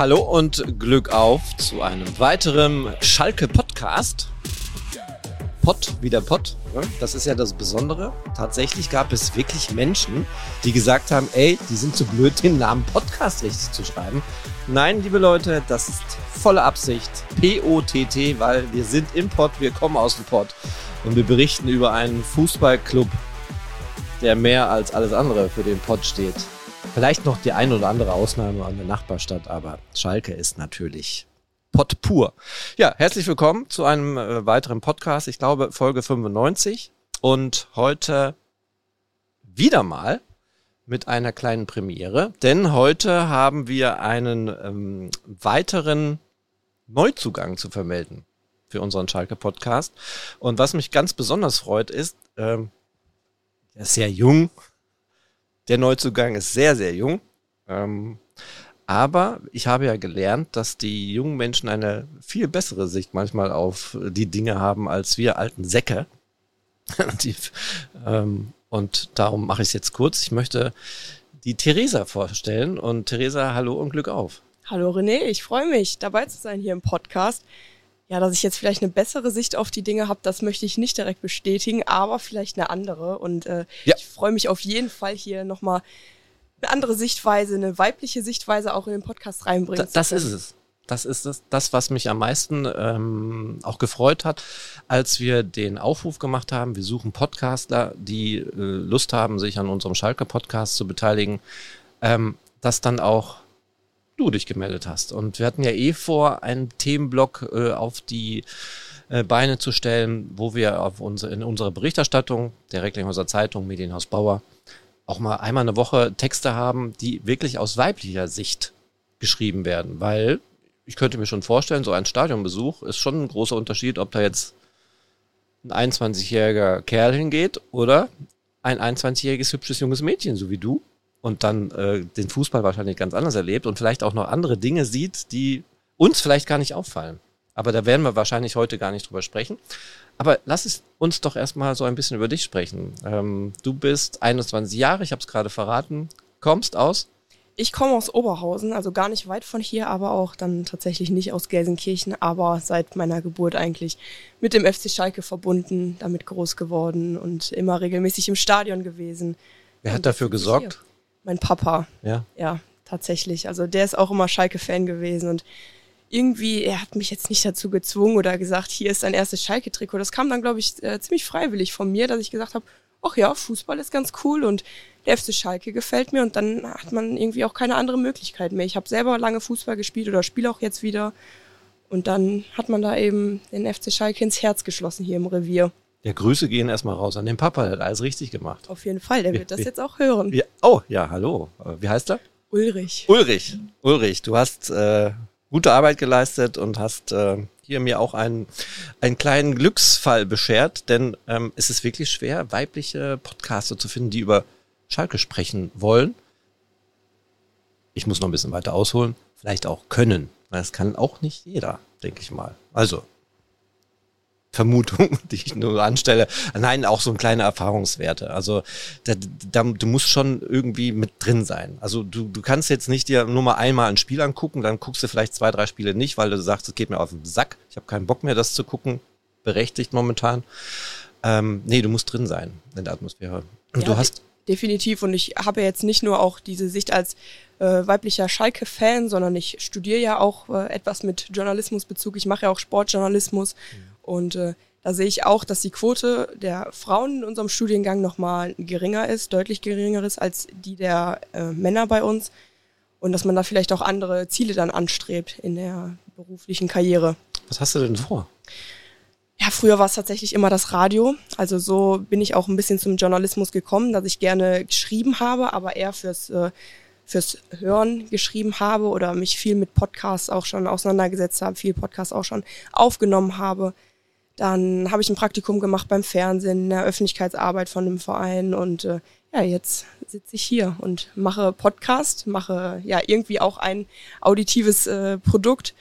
Hallo und Glück auf zu einem weiteren Schalke Podcast. Pott, wie der Pott. Ne? Das ist ja das Besondere. Tatsächlich gab es wirklich Menschen, die gesagt haben, ey, die sind zu blöd, den Namen Podcast richtig zu schreiben. Nein, liebe Leute, das ist volle Absicht. P-O-T-T, weil wir sind im Pott, wir kommen aus dem Pott. Und wir berichten über einen Fußballclub, der mehr als alles andere für den Pott steht. Vielleicht noch die ein oder andere Ausnahme an der Nachbarstadt, aber Schalke ist natürlich Pott pur. Ja, herzlich willkommen zu einem äh, weiteren Podcast. Ich glaube Folge 95 und heute wieder mal mit einer kleinen Premiere, denn heute haben wir einen ähm, weiteren Neuzugang zu vermelden für unseren Schalke Podcast. Und was mich ganz besonders freut, ist, ähm, er ist sehr jung, der Neuzugang ist sehr, sehr jung. Ähm, aber ich habe ja gelernt, dass die jungen Menschen eine viel bessere Sicht manchmal auf die Dinge haben als wir alten Säcke. die, ähm, und darum mache ich es jetzt kurz. Ich möchte die Theresa vorstellen. Und Theresa, hallo und Glück auf. Hallo René, ich freue mich, dabei zu sein hier im Podcast. Ja, dass ich jetzt vielleicht eine bessere Sicht auf die Dinge habe, das möchte ich nicht direkt bestätigen, aber vielleicht eine andere. Und äh, ja. ich freue mich auf jeden Fall hier nochmal eine andere Sichtweise, eine weibliche Sichtweise auch in den Podcast reinbringen. Da, das ist es. Das ist es, das, was mich am meisten ähm, auch gefreut hat, als wir den Aufruf gemacht haben. Wir suchen Podcaster, die äh, Lust haben, sich an unserem Schalke-Podcast zu beteiligen, ähm, dass dann auch du dich gemeldet hast. Und wir hatten ja eh vor, einen Themenblock äh, auf die äh, Beine zu stellen, wo wir auf unsere, in unserer Berichterstattung der Recklinghäuser Zeitung, Medienhaus Bauer, auch mal einmal eine Woche Texte haben, die wirklich aus weiblicher Sicht geschrieben werden. Weil ich könnte mir schon vorstellen, so ein Stadionbesuch ist schon ein großer Unterschied, ob da jetzt ein 21-jähriger Kerl hingeht oder ein 21-jähriges hübsches junges Mädchen, so wie du und dann äh, den Fußball wahrscheinlich ganz anders erlebt und vielleicht auch noch andere Dinge sieht, die uns vielleicht gar nicht auffallen. Aber da werden wir wahrscheinlich heute gar nicht drüber sprechen. Aber lass es uns doch erstmal so ein bisschen über dich sprechen. Ähm, du bist 21 Jahre, ich habe es gerade verraten, kommst aus? Ich komme aus Oberhausen, also gar nicht weit von hier, aber auch dann tatsächlich nicht aus Gelsenkirchen, aber seit meiner Geburt eigentlich mit dem FC Schalke verbunden, damit groß geworden und immer regelmäßig im Stadion gewesen. Wer hat dafür gesorgt? Mein Papa. Ja. Ja, tatsächlich. Also der ist auch immer Schalke-Fan gewesen und irgendwie, er hat mich jetzt nicht dazu gezwungen oder gesagt, hier ist dein erstes Schalke-Trikot. Das kam dann, glaube ich, äh, ziemlich freiwillig von mir, dass ich gesagt habe, ach ja, Fußball ist ganz cool und der FC Schalke gefällt mir und dann hat man irgendwie auch keine andere Möglichkeit mehr. Ich habe selber lange Fußball gespielt oder spiele auch jetzt wieder und dann hat man da eben den FC Schalke ins Herz geschlossen hier im Revier. Ja, Grüße gehen erstmal raus an den Papa, der hat alles richtig gemacht. Auf jeden Fall, der wird das jetzt auch hören. Wie, oh, ja, hallo. Wie heißt er? Ulrich. Ulrich. Ulrich, du hast äh, gute Arbeit geleistet und hast äh, hier mir auch einen, einen kleinen Glücksfall beschert, denn ähm, es ist wirklich schwer, weibliche Podcaster zu finden, die über Schalke sprechen wollen. Ich muss noch ein bisschen weiter ausholen, vielleicht auch können. Das kann auch nicht jeder, denke ich mal. Also, Vermutung, die ich nur anstelle. Nein, auch so ein kleine Erfahrungswerte. Also da, da, du musst schon irgendwie mit drin sein. Also du, du kannst jetzt nicht dir nur mal einmal ein Spiel angucken, dann guckst du vielleicht zwei, drei Spiele nicht, weil du sagst, es geht mir auf den Sack. Ich habe keinen Bock mehr, das zu gucken. Berechtigt momentan. Ähm, nee, du musst drin sein in der Atmosphäre. Und ja, du hast definitiv. Und ich habe jetzt nicht nur auch diese Sicht als äh, weiblicher Schalke-Fan, sondern ich studiere ja auch äh, etwas mit Journalismusbezug. Ich mache ja auch Sportjournalismus. Mhm. Und äh, da sehe ich auch, dass die Quote der Frauen in unserem Studiengang nochmal geringer ist, deutlich geringer ist als die der äh, Männer bei uns. Und dass man da vielleicht auch andere Ziele dann anstrebt in der beruflichen Karriere. Was hast du denn vor? Ja, früher war es tatsächlich immer das Radio. Also so bin ich auch ein bisschen zum Journalismus gekommen, dass ich gerne geschrieben habe, aber eher fürs, äh, fürs Hören geschrieben habe oder mich viel mit Podcasts auch schon auseinandergesetzt habe, viel Podcasts auch schon aufgenommen habe. Dann habe ich ein Praktikum gemacht beim Fernsehen, in der Öffentlichkeitsarbeit von dem Verein und äh, ja, jetzt sitze ich hier und mache Podcast, mache ja irgendwie auch ein auditives äh, Produkt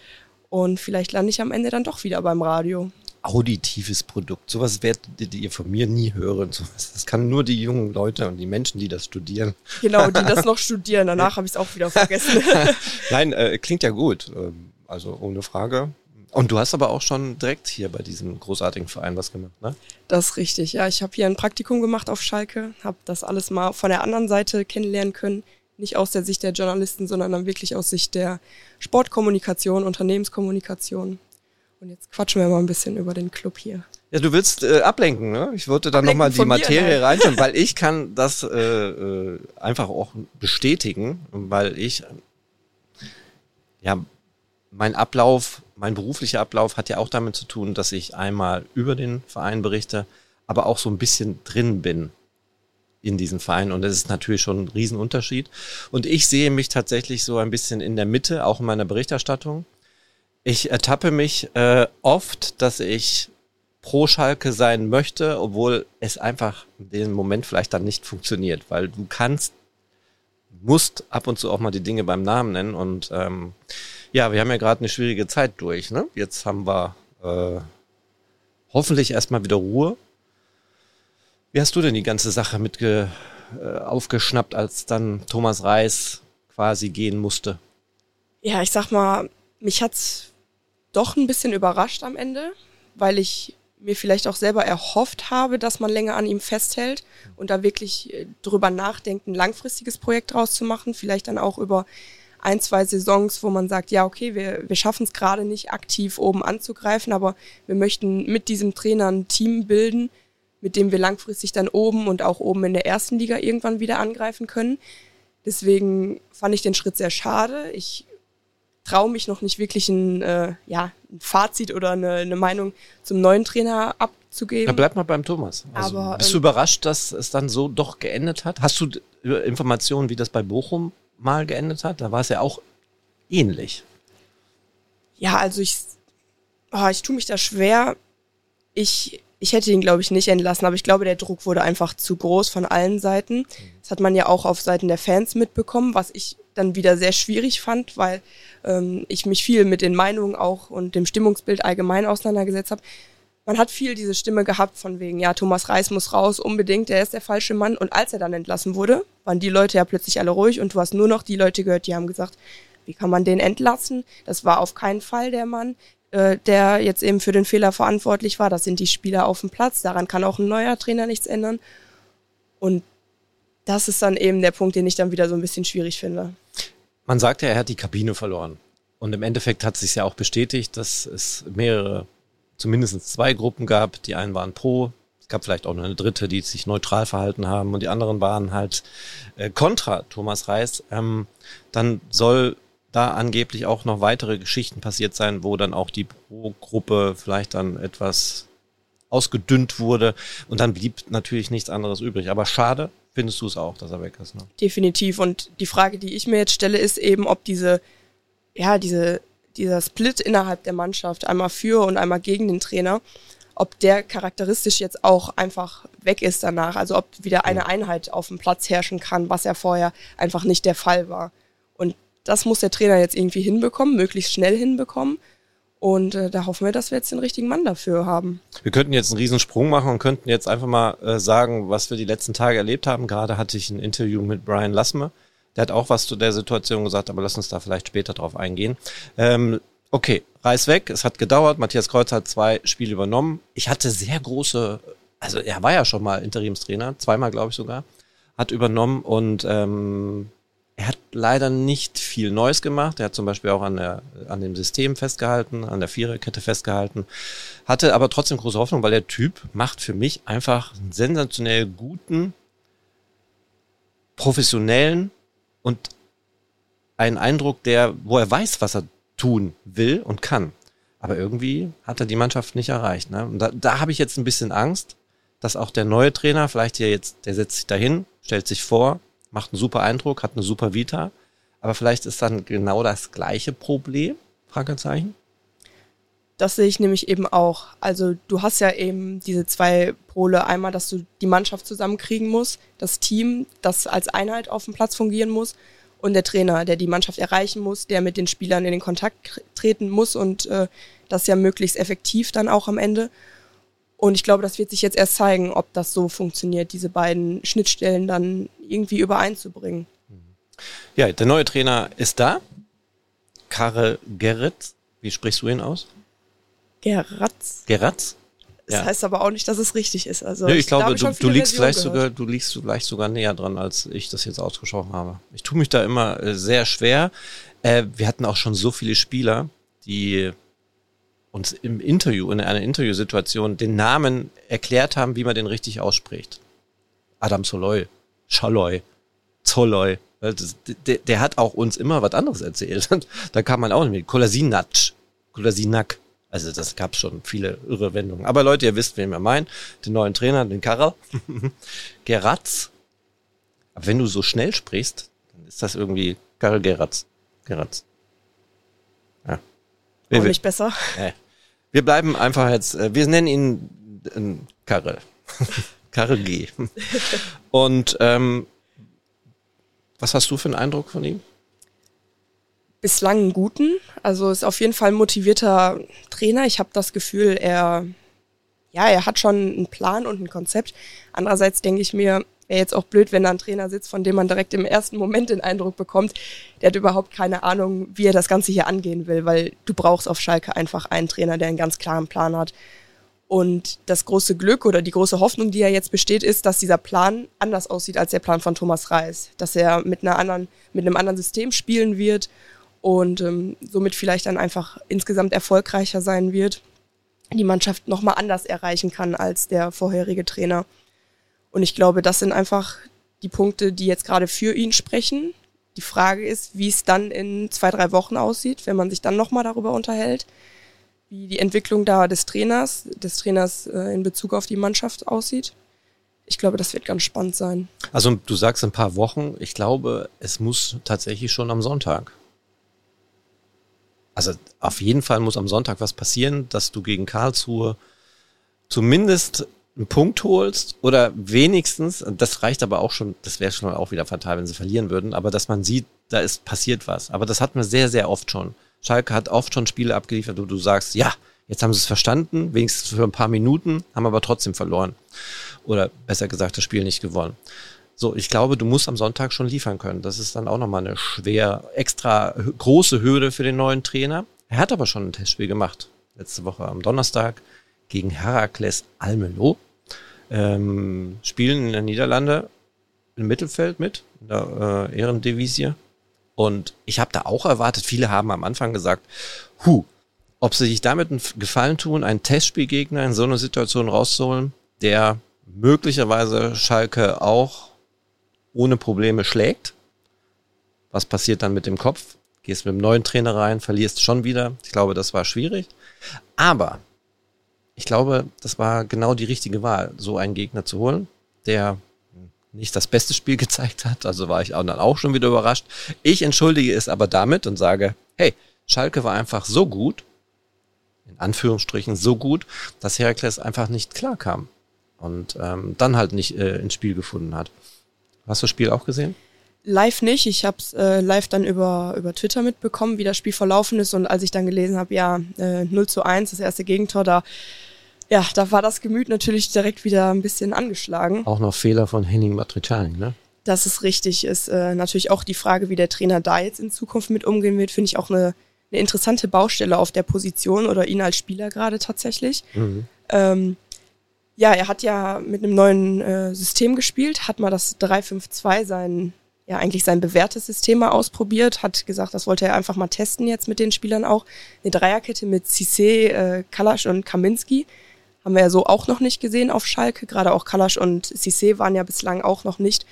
und vielleicht lande ich am Ende dann doch wieder beim Radio. auditives Produkt. Sowas werdet ihr von mir nie hören. Das kann nur die jungen Leute und die Menschen, die das studieren. Genau, die das noch studieren. Danach habe ich es auch wieder vergessen. Nein, äh, klingt ja gut. Ähm, also ohne Frage. Und du hast aber auch schon direkt hier bei diesem großartigen Verein was gemacht, ne? Das ist richtig, ja. Ich habe hier ein Praktikum gemacht auf Schalke, habe das alles mal von der anderen Seite kennenlernen können. Nicht aus der Sicht der Journalisten, sondern dann wirklich aus Sicht der Sportkommunikation, Unternehmenskommunikation. Und jetzt quatschen wir mal ein bisschen über den Club hier. Ja, du willst äh, ablenken, ne? Ich wollte dann nochmal die Materie reinschauen, weil ich kann das äh, äh, einfach auch bestätigen, weil ich ja mein Ablauf, mein beruflicher Ablauf hat ja auch damit zu tun, dass ich einmal über den Verein berichte, aber auch so ein bisschen drin bin in diesem Verein und das ist natürlich schon ein Riesenunterschied. Und ich sehe mich tatsächlich so ein bisschen in der Mitte, auch in meiner Berichterstattung. Ich ertappe mich äh, oft, dass ich pro Schalke sein möchte, obwohl es einfach in dem Moment vielleicht dann nicht funktioniert, weil du kannst, musst ab und zu auch mal die Dinge beim Namen nennen und ähm, ja, wir haben ja gerade eine schwierige Zeit durch. Ne? Jetzt haben wir äh, hoffentlich erstmal wieder Ruhe. Wie hast du denn die ganze Sache mit äh, aufgeschnappt, als dann Thomas Reis quasi gehen musste? Ja, ich sag mal, mich hat's doch ein bisschen überrascht am Ende, weil ich mir vielleicht auch selber erhofft habe, dass man länger an ihm festhält und da wirklich äh, drüber nachdenkt, ein langfristiges Projekt draus zu machen, vielleicht dann auch über ein, zwei Saisons, wo man sagt, ja, okay, wir, wir schaffen es gerade nicht aktiv oben anzugreifen, aber wir möchten mit diesem Trainer ein Team bilden, mit dem wir langfristig dann oben und auch oben in der ersten Liga irgendwann wieder angreifen können. Deswegen fand ich den Schritt sehr schade. Ich traue mich noch nicht wirklich ein, äh, ja, ein Fazit oder eine, eine Meinung zum neuen Trainer abzugeben. Na, bleib mal beim Thomas. Also, Aber, bist du ähm, überrascht, dass es dann so doch geendet hat? Hast du Informationen, wie das bei Bochum mal geendet hat. Da war es ja auch ähnlich. Ja, also ich, oh, ich tue mich da schwer. Ich, ich hätte ihn, glaube ich, nicht entlassen, aber ich glaube, der Druck wurde einfach zu groß von allen Seiten. Das hat man ja auch auf Seiten der Fans mitbekommen, was ich dann wieder sehr schwierig fand, weil ähm, ich mich viel mit den Meinungen auch und dem Stimmungsbild allgemein auseinandergesetzt habe man hat viel diese Stimme gehabt von wegen, ja, Thomas Reis muss raus, unbedingt, der ist der falsche Mann. Und als er dann entlassen wurde, waren die Leute ja plötzlich alle ruhig und du hast nur noch die Leute gehört, die haben gesagt, wie kann man den entlassen? Das war auf keinen Fall der Mann, äh, der jetzt eben für den Fehler verantwortlich war. Das sind die Spieler auf dem Platz. Daran kann auch ein neuer Trainer nichts ändern. Und das ist dann eben der Punkt, den ich dann wieder so ein bisschen schwierig finde. Man sagt ja, er hat die Kabine verloren. Und im Endeffekt hat sich ja auch bestätigt, dass es mehrere zumindest zwei Gruppen gab. Die einen waren pro, es gab vielleicht auch noch eine dritte, die sich neutral verhalten haben und die anderen waren halt äh, kontra Thomas Reis. Ähm, dann soll da angeblich auch noch weitere Geschichten passiert sein, wo dann auch die Pro-Gruppe vielleicht dann etwas ausgedünnt wurde und dann blieb natürlich nichts anderes übrig. Aber schade, findest du es auch, dass er weg ist. Ne? Definitiv. Und die Frage, die ich mir jetzt stelle, ist eben, ob diese, ja, diese dieser Split innerhalb der Mannschaft, einmal für und einmal gegen den Trainer, ob der charakteristisch jetzt auch einfach weg ist danach. Also ob wieder eine Einheit auf dem Platz herrschen kann, was ja vorher einfach nicht der Fall war. Und das muss der Trainer jetzt irgendwie hinbekommen, möglichst schnell hinbekommen. Und äh, da hoffen wir, dass wir jetzt den richtigen Mann dafür haben. Wir könnten jetzt einen Riesensprung machen und könnten jetzt einfach mal äh, sagen, was wir die letzten Tage erlebt haben. Gerade hatte ich ein Interview mit Brian Lassme, der hat auch was zu der Situation gesagt, aber lass uns da vielleicht später drauf eingehen. Ähm, okay, Reis weg, es hat gedauert. Matthias Kreuz hat zwei Spiele übernommen. Ich hatte sehr große, also er war ja schon mal Interimstrainer, zweimal glaube ich sogar, hat übernommen und ähm, er hat leider nicht viel Neues gemacht. Er hat zum Beispiel auch an, der, an dem System festgehalten, an der Viererkette festgehalten. Hatte aber trotzdem große Hoffnung, weil der Typ macht für mich einfach einen sensationell guten, professionellen und einen Eindruck, der, wo er weiß, was er tun will und kann. Aber irgendwie hat er die Mannschaft nicht erreicht. Ne? Und da, da habe ich jetzt ein bisschen Angst, dass auch der neue Trainer, vielleicht hier jetzt, der setzt sich dahin, stellt sich vor, macht einen super Eindruck, hat eine super Vita, aber vielleicht ist dann genau das gleiche Problem, Fragezeichen. Das sehe ich nämlich eben auch. Also du hast ja eben diese zwei Pole. Einmal, dass du die Mannschaft zusammenkriegen musst, das Team, das als Einheit auf dem Platz fungieren muss. und der Trainer, der die Mannschaft erreichen muss, der mit den Spielern in den Kontakt treten muss und äh, das ja möglichst effektiv dann auch am Ende. Und ich glaube, das wird sich jetzt erst zeigen, ob das so funktioniert, diese beiden Schnittstellen dann irgendwie übereinzubringen. Ja, der neue Trainer ist da. Karel Gerrit. Wie sprichst du ihn aus? Geratz. Geratz? Das Ja. heißt aber auch nicht, dass es richtig ist. Also Nö, ich da glaube, ich du, du liegst vielleicht sogar, du liegst vielleicht sogar näher dran, als ich das jetzt ausgesprochen habe. Ich tue mich da immer äh, sehr schwer. Äh, wir hatten auch schon so viele Spieler, die uns im Interview, in einer Interviewsituation den Namen erklärt haben, wie man den richtig ausspricht. Adam Soloy. Weil das- Der, der hat auch uns immer was anderes erzählt. da kam man auch nicht mit. Kolasinac, Kolasinac. Also das gab schon viele irre Wendungen. Aber Leute, ihr wisst, wen wir meinen. Den neuen Trainer, den Karel. Geratz. Aber wenn du so schnell sprichst, dann ist das irgendwie Karel Geratz. Geratz. Ja. Wir, Auch nicht besser. äh, wir bleiben einfach jetzt, äh, wir nennen ihn äh, Karel. Karel G. Und ähm, was hast du für einen Eindruck von ihm? Bislang einen guten. Also ist auf jeden Fall ein motivierter Trainer. Ich habe das Gefühl, er, ja, er hat schon einen Plan und ein Konzept. Andererseits denke ich mir, wäre jetzt auch blöd, wenn da ein Trainer sitzt, von dem man direkt im ersten Moment den Eindruck bekommt, der hat überhaupt keine Ahnung, wie er das Ganze hier angehen will, weil du brauchst auf Schalke einfach einen Trainer, der einen ganz klaren Plan hat. Und das große Glück oder die große Hoffnung, die ja jetzt besteht, ist, dass dieser Plan anders aussieht als der Plan von Thomas Reis. Dass er mit einer anderen, mit einem anderen System spielen wird und ähm, somit vielleicht dann einfach insgesamt erfolgreicher sein wird, die Mannschaft nochmal anders erreichen kann als der vorherige Trainer. Und ich glaube, das sind einfach die Punkte, die jetzt gerade für ihn sprechen. Die Frage ist, wie es dann in zwei, drei Wochen aussieht, wenn man sich dann nochmal darüber unterhält, wie die Entwicklung da des Trainers, des Trainers äh, in Bezug auf die Mannschaft aussieht. Ich glaube, das wird ganz spannend sein. Also du sagst ein paar Wochen. Ich glaube, es muss tatsächlich schon am Sonntag. Also auf jeden Fall muss am Sonntag was passieren, dass du gegen Karlsruhe zumindest einen Punkt holst oder wenigstens, das reicht aber auch schon, das wäre schon auch wieder fatal, wenn sie verlieren würden, aber dass man sieht, da ist passiert was. Aber das hatten wir sehr, sehr oft schon. Schalke hat oft schon Spiele abgeliefert, wo du sagst, ja, jetzt haben sie es verstanden, wenigstens für ein paar Minuten, haben aber trotzdem verloren. Oder besser gesagt, das Spiel nicht gewonnen. So, ich glaube, du musst am Sonntag schon liefern können. Das ist dann auch nochmal eine schwer, extra große Hürde für den neuen Trainer. Er hat aber schon ein Testspiel gemacht. Letzte Woche am Donnerstag gegen Herakles Almelo. Ähm, spielen in der Niederlande im Mittelfeld mit, in der äh, Ehrendivisie. Und ich habe da auch erwartet, viele haben am Anfang gesagt, hu, ob sie sich damit einen Gefallen tun, einen Testspielgegner in so einer Situation rauszuholen, der möglicherweise Schalke auch ohne Probleme schlägt. Was passiert dann mit dem Kopf? Gehst mit dem neuen Trainer rein, verlierst schon wieder. Ich glaube, das war schwierig. Aber ich glaube, das war genau die richtige Wahl, so einen Gegner zu holen, der nicht das beste Spiel gezeigt hat. Also war ich dann auch schon wieder überrascht. Ich entschuldige es aber damit und sage, hey, Schalke war einfach so gut, in Anführungsstrichen so gut, dass Herakles einfach nicht klar kam und ähm, dann halt nicht äh, ins Spiel gefunden hat. Hast du das Spiel auch gesehen? Live nicht. Ich habe es äh, live dann über, über Twitter mitbekommen, wie das Spiel verlaufen ist. Und als ich dann gelesen habe, ja, äh, 0 zu 1, das erste Gegentor, da, ja, da war das Gemüt natürlich direkt wieder ein bisschen angeschlagen. Auch noch Fehler von Henning Matriciani, ne? Das ist richtig. Ist äh, natürlich auch die Frage, wie der Trainer da jetzt in Zukunft mit umgehen wird, finde ich auch eine, eine interessante Baustelle auf der Position oder ihn als Spieler gerade tatsächlich. Mhm. Ähm, ja, er hat ja mit einem neuen äh, System gespielt, hat mal das 3-5-2 sein, ja eigentlich sein bewährtes System mal ausprobiert, hat gesagt, das wollte er einfach mal testen jetzt mit den Spielern auch. Eine Dreierkette mit Cissé, äh, Kalasch und Kaminski haben wir ja so auch noch nicht gesehen auf Schalke. Gerade auch Kalasch und Cissé waren ja bislang auch noch nicht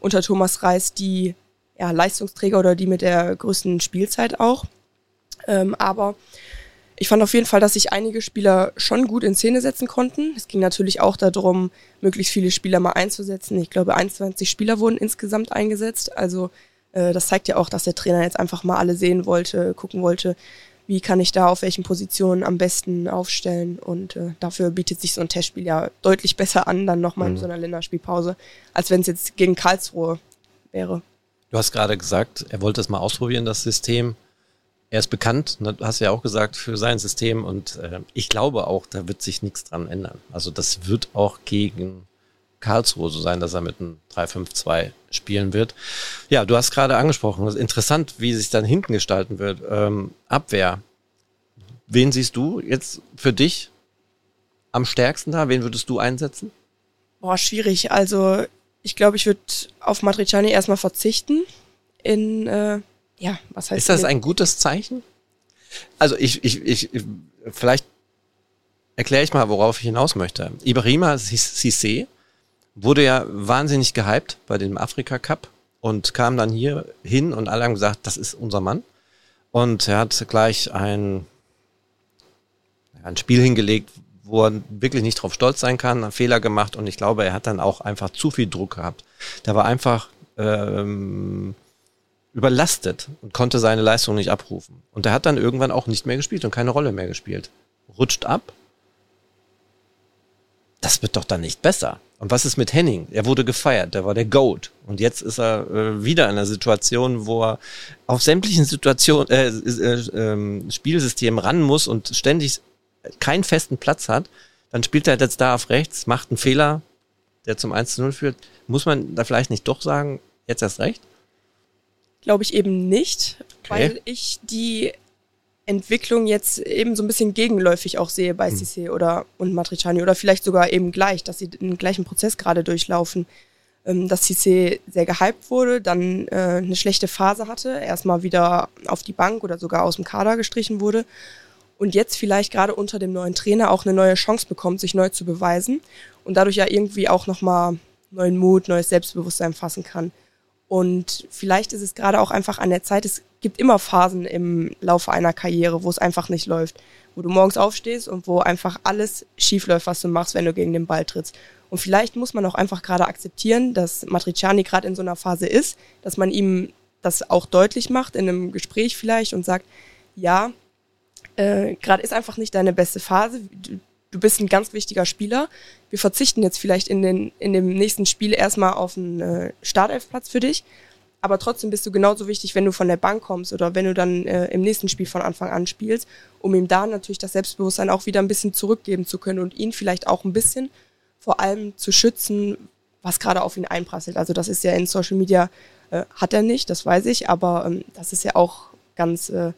unter Thomas Reis die ja, Leistungsträger oder die mit der größten Spielzeit auch. Ähm, aber ich fand auf jeden Fall, dass sich einige Spieler schon gut in Szene setzen konnten. Es ging natürlich auch darum, möglichst viele Spieler mal einzusetzen. Ich glaube, 21 Spieler wurden insgesamt eingesetzt. Also äh, das zeigt ja auch, dass der Trainer jetzt einfach mal alle sehen wollte, gucken wollte, wie kann ich da auf welchen Positionen am besten aufstellen. Und äh, dafür bietet sich so ein Testspiel ja deutlich besser an, dann nochmal Mhm. in so einer Länderspielpause, als wenn es jetzt gegen Karlsruhe wäre. Du hast gerade gesagt, er wollte es mal ausprobieren, das System. Er ist bekannt, ne, hast ja auch gesagt, für sein System und äh, ich glaube auch, da wird sich nichts dran ändern. Also das wird auch gegen Karlsruhe so sein, dass er mit einem 3-5-2 spielen wird. Ja, du hast gerade angesprochen, das ist interessant, wie sich dann hinten gestalten wird. Ähm, Abwehr. Wen siehst du jetzt für dich am stärksten da? Wen würdest du einsetzen? Boah, schwierig. Also ich glaube, ich würde auf Matriciani erstmal verzichten. In, äh, ja, was heißt Ist das ein gutes Zeichen? Also ich, ich, ich, vielleicht erkläre ich mal, worauf ich hinaus möchte. Ibrahima Sissé wurde ja wahnsinnig gehypt bei dem Afrika Cup und kam dann hier hin und alle haben gesagt, das ist unser Mann. Und er hat gleich ein, ein Spiel hingelegt, wo er wirklich nicht drauf stolz sein kann, einen Fehler gemacht und ich glaube, er hat dann auch einfach zu viel Druck gehabt. Der war einfach ähm, überlastet und konnte seine Leistung nicht abrufen. Und er hat dann irgendwann auch nicht mehr gespielt und keine Rolle mehr gespielt. Rutscht ab. Das wird doch dann nicht besser. Und was ist mit Henning? Er wurde gefeiert, der war der Goat. Und jetzt ist er äh, wieder in einer Situation, wo er auf sämtlichen Situationen, äh, äh, äh, Spielsystemen ran muss und ständig keinen festen Platz hat, dann spielt er jetzt da auf rechts, macht einen Fehler, der zum 1 zu 0 führt. Muss man da vielleicht nicht doch sagen, jetzt erst recht? Glaube ich eben nicht, okay. weil ich die Entwicklung jetzt eben so ein bisschen gegenläufig auch sehe bei hm. Cissé oder und Matriciani oder vielleicht sogar eben gleich, dass sie den gleichen Prozess gerade durchlaufen. Ähm, dass Cissé sehr gehypt wurde, dann äh, eine schlechte Phase hatte, erstmal wieder auf die Bank oder sogar aus dem Kader gestrichen wurde und jetzt vielleicht gerade unter dem neuen Trainer auch eine neue Chance bekommt, sich neu zu beweisen und dadurch ja irgendwie auch nochmal neuen Mut, neues Selbstbewusstsein fassen kann. Und vielleicht ist es gerade auch einfach an der Zeit, es gibt immer Phasen im Laufe einer Karriere, wo es einfach nicht läuft, wo du morgens aufstehst und wo einfach alles schief läuft, was du machst, wenn du gegen den Ball trittst. Und vielleicht muss man auch einfach gerade akzeptieren, dass Matriciani gerade in so einer Phase ist, dass man ihm das auch deutlich macht in einem Gespräch vielleicht und sagt, ja, äh, gerade ist einfach nicht deine beste Phase. Du, du, bist ein ganz wichtiger Spieler. Wir verzichten jetzt vielleicht in, den, in dem nächsten Spiel erstmal auf einen äh, Startelfplatz für dich. Aber trotzdem bist du genauso wichtig, wenn du von der Bank kommst oder wenn du dann äh, im nächsten Spiel von Anfang an spielst, um ihm da natürlich das Selbstbewusstsein auch wieder ein bisschen zurückgeben zu können und ihn vielleicht auch ein bisschen vor allem zu schützen, was gerade auf ihn einprasselt. Also das ist ja in Social Media, äh, hat er nicht, das weiß ich, aber ähm, das ist ja auch ganz, äh,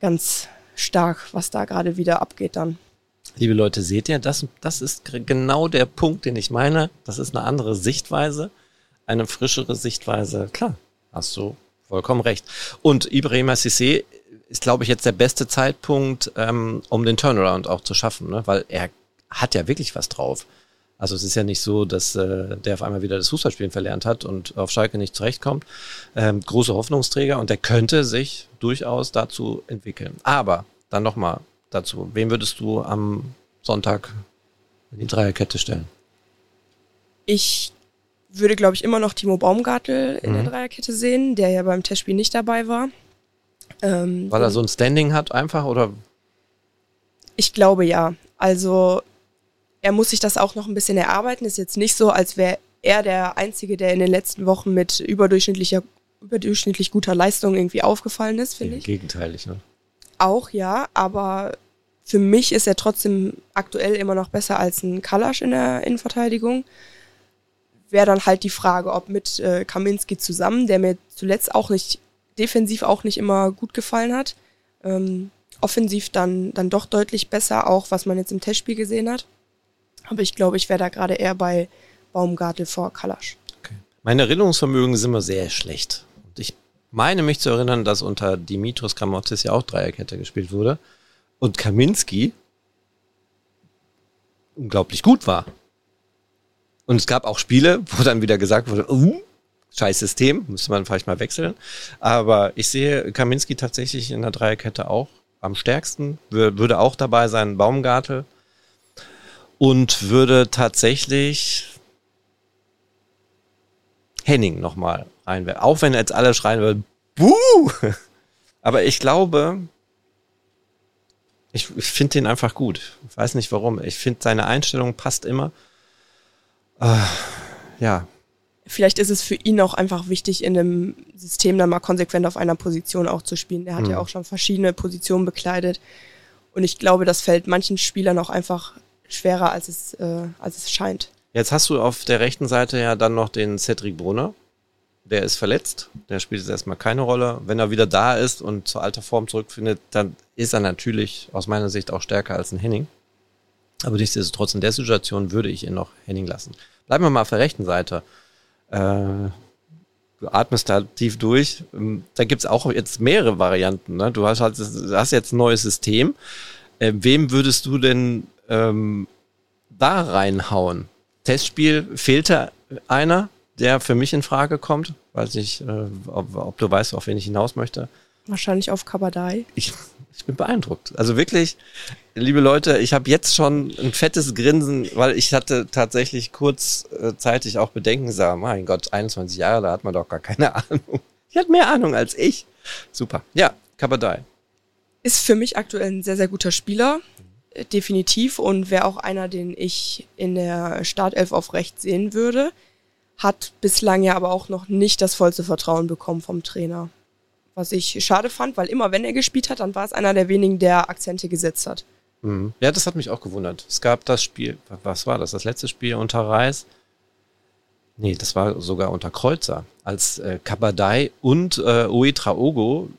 ganz stark, was da gerade wieder abgeht dann. Liebe Leute, seht ihr, das, das ist genau der Punkt, den ich meine. Das ist eine andere Sichtweise, eine frischere Sichtweise. Klar, hast du vollkommen recht. Und Ibrahim Sissé ist, glaube ich, jetzt der beste Zeitpunkt, ähm, um den Turnaround auch zu schaffen, ne? weil er hat ja wirklich was drauf. Also es ist ja nicht so, dass äh, der auf einmal wieder das Fußballspielen verlernt hat und auf Schalke nicht zurechtkommt. Ähm, große Hoffnungsträger und der könnte sich durchaus dazu entwickeln. Aber dann nochmal dazu, wen würdest du am Sonntag in die Dreierkette stellen? Ich würde, glaube ich, immer noch Timo Baumgartel in mhm. der Dreierkette sehen, der ja beim Testspiel nicht dabei war. Ähm, Weil er so ein Standing hat einfach oder? Ich glaube ja. Also er muss sich das auch noch ein bisschen erarbeiten. Ist jetzt nicht so, als wäre er der Einzige, der in den letzten Wochen mit überdurchschnittlicher, überdurchschnittlich guter Leistung irgendwie aufgefallen ist, finde ich. Gegenteilig, ne? Auch ja, aber für mich ist er trotzdem aktuell immer noch besser als ein Kalasch in der Innenverteidigung. Wäre dann halt die Frage, ob mit äh, Kaminski zusammen, der mir zuletzt auch nicht, defensiv auch nicht immer gut gefallen hat, ähm, offensiv dann, dann doch deutlich besser, auch was man jetzt im Testspiel gesehen hat. Aber ich glaube, ich wäre da gerade eher bei Baumgartel vor Kalasch. Okay. Meine Erinnerungsvermögen sind immer sehr schlecht. Und ich meine mich zu erinnern, dass unter Dimitros Kramottis ja auch Dreierkette gespielt wurde. Und Kaminski unglaublich gut war. Und es gab auch Spiele, wo dann wieder gesagt wurde, uh, scheiß System, müsste man vielleicht mal wechseln. Aber ich sehe Kaminski tatsächlich in der Dreierkette auch am stärksten, würde auch dabei sein, Baumgartel und würde tatsächlich Henning nochmal reinwerfen. Auch wenn jetzt alle schreien würden, Buh! Aber ich glaube, ich, ich finde den einfach gut. Ich weiß nicht warum. Ich finde, seine Einstellung passt immer. Äh, ja. vielleicht ist es für ihn auch einfach wichtig, in einem System dann mal konsequent auf einer Position auch zu spielen. Er hat mhm. ja auch schon verschiedene Positionen bekleidet. Und ich glaube, das fällt manchen Spielern auch einfach schwerer, als es, äh, als es scheint. Jetzt hast du auf der rechten Seite ja dann noch den Cedric Brunner. Der ist verletzt. Der spielt jetzt erstmal keine Rolle. Wenn er wieder da ist und zur alter Form zurückfindet, dann ist er natürlich aus meiner Sicht auch stärker als ein Henning. Aber nichtsdestotrotz in der Situation würde ich ihn noch Henning lassen. Bleiben wir mal auf der rechten Seite. Äh, du atmest da tief durch. Ähm, da gibt's auch jetzt mehrere Varianten. Ne? Du hast, halt, hast jetzt ein neues System. Äh, wem würdest du denn ähm, da reinhauen? Testspiel fehlte einer, der für mich in Frage kommt. Weiß nicht, äh, ob, ob, du weißt, auf wen ich hinaus möchte. Wahrscheinlich auf Kabadai. Ich, ich bin beeindruckt. Also wirklich, liebe Leute, ich habe jetzt schon ein fettes Grinsen, weil ich hatte tatsächlich kurzzeitig auch Bedenken, sage, mein Gott, 21 Jahre, da hat man doch gar keine Ahnung. Die hat mehr Ahnung als ich. Super. Ja, Kabadai. Ist für mich aktuell ein sehr, sehr guter Spieler. Definitiv. Und wäre auch einer, den ich in der Startelf auf Recht sehen würde. Hat bislang ja aber auch noch nicht das vollste Vertrauen bekommen vom Trainer. Was ich schade fand, weil immer wenn er gespielt hat, dann war es einer der wenigen, der Akzente gesetzt hat. Mhm. Ja, das hat mich auch gewundert. Es gab das Spiel, was war das? Das letzte Spiel unter Reis? Nee, das war sogar unter Kreuzer, als äh, Kabadai und äh, Oetraogo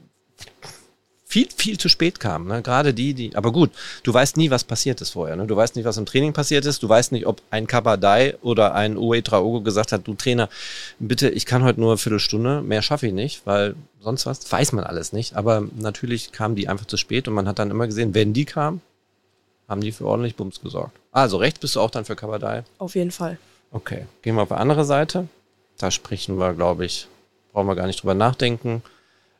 viel, viel zu spät kamen. Ne? Gerade die, die. Aber gut, du weißt nie, was passiert ist vorher. Ne? Du weißt nicht, was im Training passiert ist. Du weißt nicht, ob ein Kabadai oder ein Oetraogo gesagt hat, du Trainer, bitte, ich kann heute nur eine Viertelstunde, mehr schaffe ich nicht, weil sonst was, weiß man alles nicht. Aber natürlich kamen die einfach zu spät und man hat dann immer gesehen, wenn die kamen, haben die für ordentlich Bums gesorgt. Also rechts bist du auch dann für Kabadai? Auf jeden Fall. Okay, gehen wir auf die andere Seite. Da sprechen wir, glaube ich, brauchen wir gar nicht drüber nachdenken.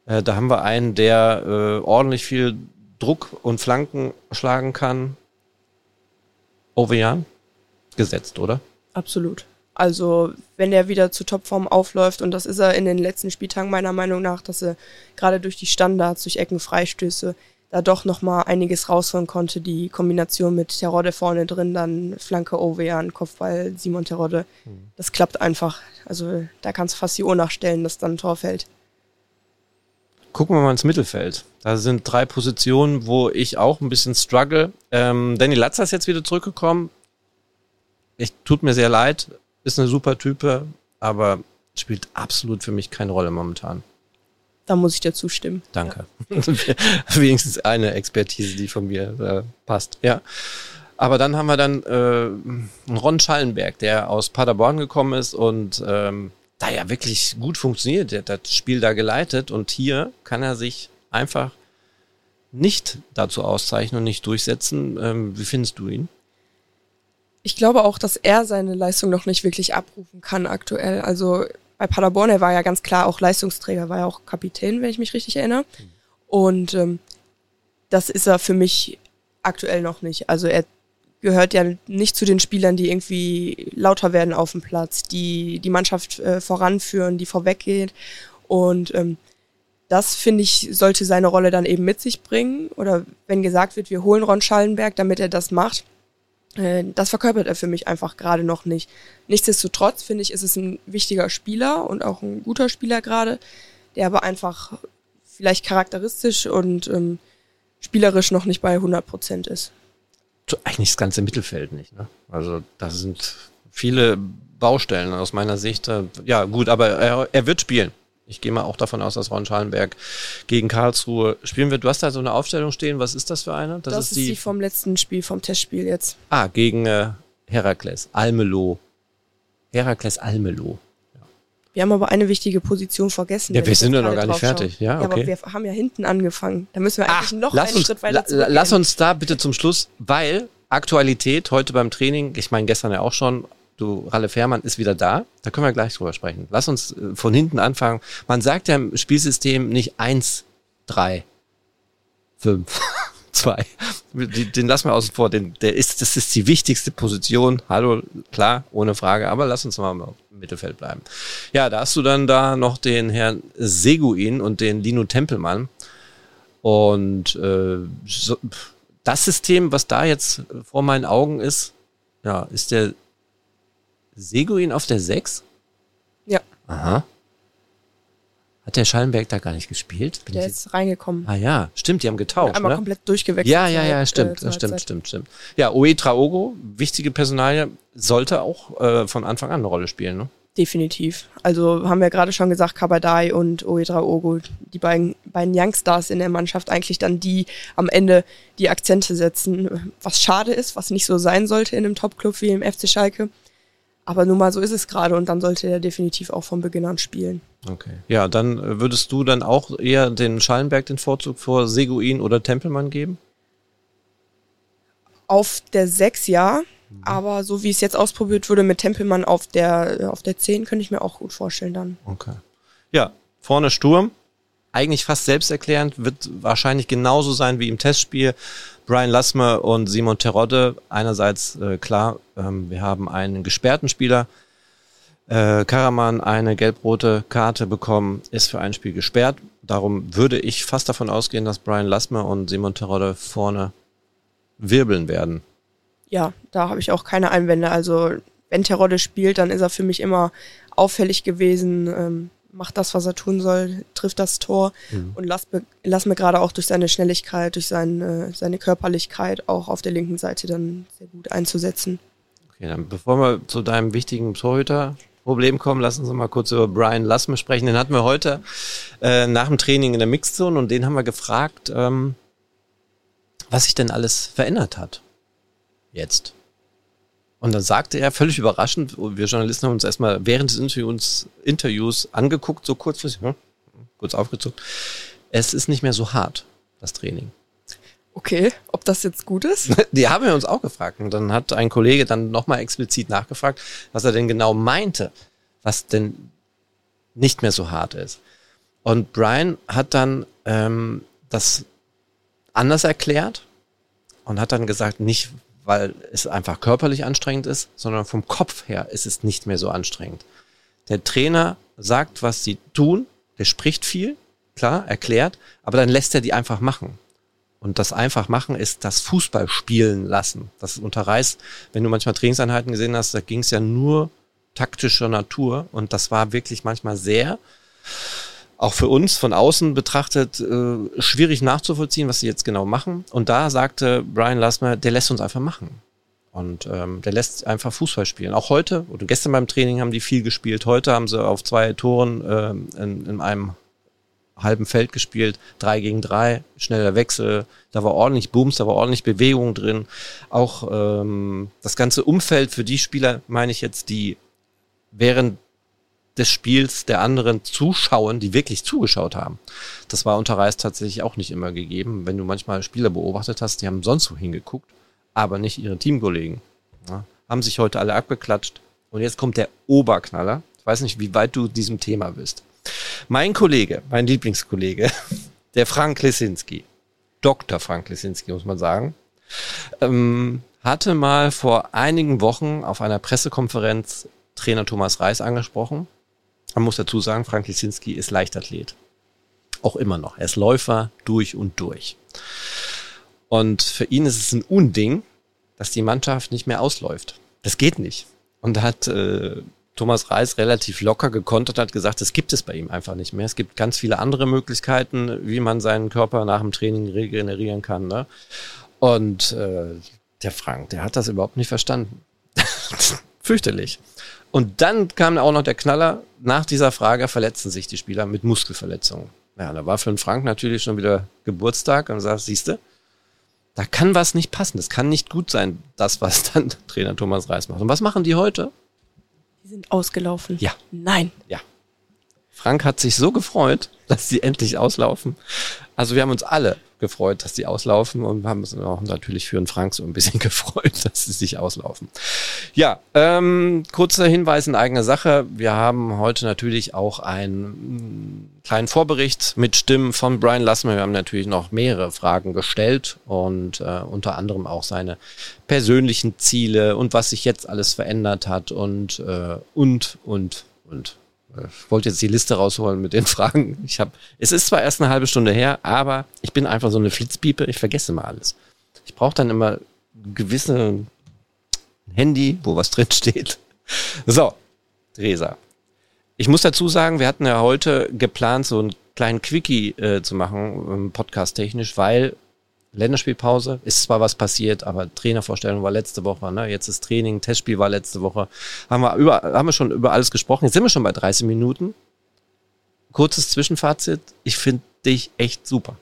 Äh, da haben wir einen, der äh, ordentlich viel Druck und Flanken schlagen kann. Ovejan? Gesetzt, oder? Absolut. Also, wenn er wieder zu Topform aufläuft, und das ist er in den letzten Spieltagen meiner Meinung nach, dass er gerade durch die Standards, durch Ecken, Freistöße da doch nochmal einiges rausholen konnte. Die Kombination mit Terodde vorne drin, dann Flanke Ovean, Kopfball Simon Terodde. Mhm. Das klappt einfach. Also da kannst du fast die Uhr nachstellen, dass dann ein Tor fällt. Gucken wir mal ins Mittelfeld. Da sind drei Positionen, wo ich auch ein bisschen struggle. Ähm, Danny Latzer ist jetzt wieder zurückgekommen. Ich, tut mir sehr leid, ist eine super Type, aber spielt absolut für mich keine Rolle momentan. Da muss ich dir zustimmen. Danke. Ja. Wenigstens eine Expertise, die von mir äh, passt. Ja. Aber dann haben wir dann äh, Ron Schallenberg, der aus Paderborn gekommen ist und ähm, da ja wirklich gut funktioniert. Der hat das Spiel da geleitet und hier kann er sich einfach nicht dazu auszeichnen und nicht durchsetzen. Ähm, wie findest du ihn? Ich glaube auch, dass er seine Leistung noch nicht wirklich abrufen kann aktuell. Also bei Paderborn, er war ja ganz klar auch Leistungsträger, war ja auch Kapitän, wenn ich mich richtig erinnere. Und ähm, das ist er für mich aktuell noch nicht. Also er gehört ja nicht zu den Spielern, die irgendwie lauter werden auf dem Platz, die die Mannschaft äh, voranführen, die vorweggeht. Und ähm, das, finde ich, sollte seine Rolle dann eben mit sich bringen. Oder wenn gesagt wird, wir holen Ron Schallenberg, damit er das macht, äh, das verkörpert er für mich einfach gerade noch nicht. Nichtsdestotrotz finde ich, ist es ein wichtiger Spieler und auch ein guter Spieler gerade, der aber einfach vielleicht charakteristisch und ähm, spielerisch noch nicht bei 100 Prozent ist. Eigentlich das ganze Mittelfeld nicht. Ne? Also da sind viele Baustellen aus meiner Sicht. Äh, ja gut, aber er, er wird spielen. Ich gehe mal auch davon aus, dass Ron Schallenberg gegen Karlsruhe spielen wird. Du hast da so eine Aufstellung stehen. Was ist das für eine? Das, das ist, die, die vom letzten Spiel, vom Testspiel jetzt. Ah, gegen äh, Herakles, Almelo. Herakles Almelo. Wir haben aber eine wichtige Position vergessen. Ja, wir sind ja noch gar nicht fertig. Ja, okay. ja, aber wir haben ja hinten angefangen. Da müssen wir eigentlich Ach, noch einen uns, Schritt weiter zurück. Lass uns da bitte zum Schluss, weil Aktualität heute beim Training, ich meine gestern ja auch schon, du, Ralle Fährmann ist wieder da. Da können wir gleich drüber sprechen. Lass uns äh, von hinten anfangen. Man sagt ja im Spielsystem nicht eins, drei, fünf, zwei. Den lassen wir außen vor. Den, der ist, das ist die wichtigste Position. Hallo, klar, ohne Frage. Aber lass uns mal im Mittelfeld bleiben. Ja, da hast du dann da noch den Herrn Seguin und den Lino Tempelmann. Und äh, so, das System, was da jetzt vor meinen Augen ist, ja, ist der Seguin auf der 6? Ja. Aha. Hat der Schallenberg da gar nicht gespielt? Bin Der ist reingekommen. ah ja, stimmt, die haben getauscht, Einmal ne? komplett durchgewechselt. Ja, ja, ja, stimmt, äh, stimmt, stimmt, stimmt. Ja, Oe Traogo, wichtige Personalie, sollte auch äh, von Anfang an eine Rolle spielen, ne? Definitiv. Also haben wir gerade schon gesagt, Kabadai und Oedra Ogo, die beiden, beiden Youngstars in der Mannschaft, eigentlich dann die am Ende die Akzente setzen, was schade ist, was nicht so sein sollte in einem Topclub wie im FC Schalke. Aber nun mal so ist es gerade und dann sollte er definitiv auch von Beginn an spielen. Okay. Ja, dann äh, würdest du dann auch eher den Schallenberg den Vorzug vor Seguin oder Tempelmann geben? Auf der 6 ja, aber so wie es jetzt ausprobiert wurde mit Tempelmann auf der, auf der 10, könnte ich mir auch gut vorstellen dann. Okay. Ja, vorne Sturm. Eigentlich fast selbsterklärend, wird wahrscheinlich genauso sein wie im Testspiel. Brian Lassmer und Simon Terodde. Einerseits äh, klar, ähm, wir haben einen gesperrten Spieler. Äh, Karaman eine gelb-rote Karte bekommen, ist für ein Spiel gesperrt. Darum würde ich fast davon ausgehen, dass Brian Lassmer und Simon Terodde vorne wirbeln werden. ja, da habe ich auch keine Einwände. Also wenn Terodde spielt, dann ist er für mich immer auffällig gewesen, ähm, macht das, was er tun soll, trifft das Tor und lass, mir- gerade auch durch seine Schnelligkeit, durch sein, äh, seine Körperlichkeit auch auf der linken Seite dann sehr gut einzusetzen. Okay, dann bevor wir zu deinem wichtigen Torhüter-Problem kommen, lass uns noch mal kurz über Brian Lassme sprechen. Den hatten wir heute äh, nach dem Training in der Mixzone und den haben wir gefragt, ähm, was sich denn alles verändert hat. Jetzt. Und dann sagte er völlig überraschend, wir Journalisten haben uns erstmal während des Interviews, Interviews angeguckt, so kurzfristig, hm, kurz aufgezuckt. Es ist nicht mehr so hart, das Training. Okay, ob das jetzt gut ist? Die haben wir uns auch gefragt. Und dann hat ein Kollege dann nochmal explizit nachgefragt, was er denn genau meinte, was denn nicht mehr so hart ist. Und Brian hat dann ähm, das anders erklärt und hat dann gesagt, nicht weil es einfach körperlich anstrengend ist, sondern vom Kopf her ist es nicht mehr so anstrengend. Der Trainer sagt, was sie tun, der spricht viel, klar, erklärt, aber dann lässt er die einfach machen. Und das einfach machen ist das Fußball spielen lassen. Das unter Reis, wenn du manchmal Trainingseinheiten gesehen hast, da ging es ja nur taktischer Natur und das war wirklich manchmal sehr, auch für uns von außen betrachtet, äh, schwierig nachzuvollziehen, was sie jetzt genau machen. Und da sagte Brian Lassmer, der lässt uns einfach machen. Und ähm, der lässt einfach Fußball spielen. Auch heute oder gestern beim Training haben die viel gespielt. Heute haben sie auf zwei Toren ähm, in, in einem halben Feld gespielt, drei gegen drei, schneller Wechsel, da war ordentlich Booms, da war ordentlich Bewegung drin. Auch ähm, das ganze Umfeld für die Spieler, meine ich jetzt, die während des Spiels der anderen zuschauen, die wirklich zugeschaut haben. Das war unter Reis tatsächlich auch nicht immer gegeben. Wenn du manchmal Spieler beobachtet hast, die haben sonst wo hingeguckt, aber nicht ihre Teamkollegen. Ja, haben sich heute alle abgeklatscht. Und jetzt kommt der Oberknaller. Ich weiß nicht, wie weit du diesem Thema bist. Mein Kollege, mein Lieblingskollege, der Frank Lesinski, Dr. Frank Lesinski, muss man sagen, ähm, hatte mal vor einigen Wochen auf einer Pressekonferenz Trainer Thomas Reis angesprochen. Man muss dazu sagen, Frank Lesinski ist Leichtathlet. Auch immer noch. Er ist Läufer durch und durch. Und für ihn ist es ein Unding, dass die Mannschaft nicht mehr ausläuft. Das geht nicht. Und hat äh, Thomas Reis relativ locker gekontert, hat gesagt, das gibt es bei ihm einfach nicht mehr. Es gibt ganz viele andere Möglichkeiten, wie man seinen Körper nach dem Training regenerieren kann. Ne? Und äh, der Frank, der hat das überhaupt nicht verstanden. Fürchterlich. Und dann kam auch noch der Knaller, nach dieser Frage verletzen sich die Spieler mit Muskelverletzungen. Ja, da war für den Frank natürlich schon wieder Geburtstag und sagt, siehste, da kann was nicht passen. Das kann nicht gut sein, das, was dann Trainer Thomas Reis macht. Und was machen die heute? Die sind ausgelaufen. Ja. Nein. Ja. Frank hat sich so gefreut, dass sie endlich auslaufen. Also wir haben uns alle gefreut, dass die auslaufen und haben uns auch natürlich für den Frank so ein bisschen gefreut, dass sie sich auslaufen. Ja, ähm, kurzer Hinweis in eigener Sache. Wir haben heute natürlich auch einen mm, kleinen Vorbericht mit Stimmen von Brian Lassmer. Wir haben natürlich noch mehrere Fragen gestellt und äh, unter anderem auch seine persönlichen Ziele und was sich jetzt alles verändert hat und äh, und und und ich wollte jetzt die Liste rausholen mit den Fragen. Ich habe, es ist zwar erst eine halbe Stunde her, aber ich bin einfach so eine Flitzpiepe. Ich vergesse mal alles. Ich brauche dann immer gewisse Handy, wo was drin steht. So, Theresa. Ich muss dazu sagen, wir hatten ja heute geplant, so einen kleinen Quickie äh, zu machen, ähm, podcast-technisch, weil Länderspielpause ist zwar was passiert, aber Trainervorstellung war letzte Woche, ne? Jetzt ist Training, Testspiel war letzte Woche. Haben wir über, haben wir schon über alles gesprochen. Jetzt sind wir schon bei 30 Minuten. Kurzes Zwischenfazit. Ich finde dich echt super.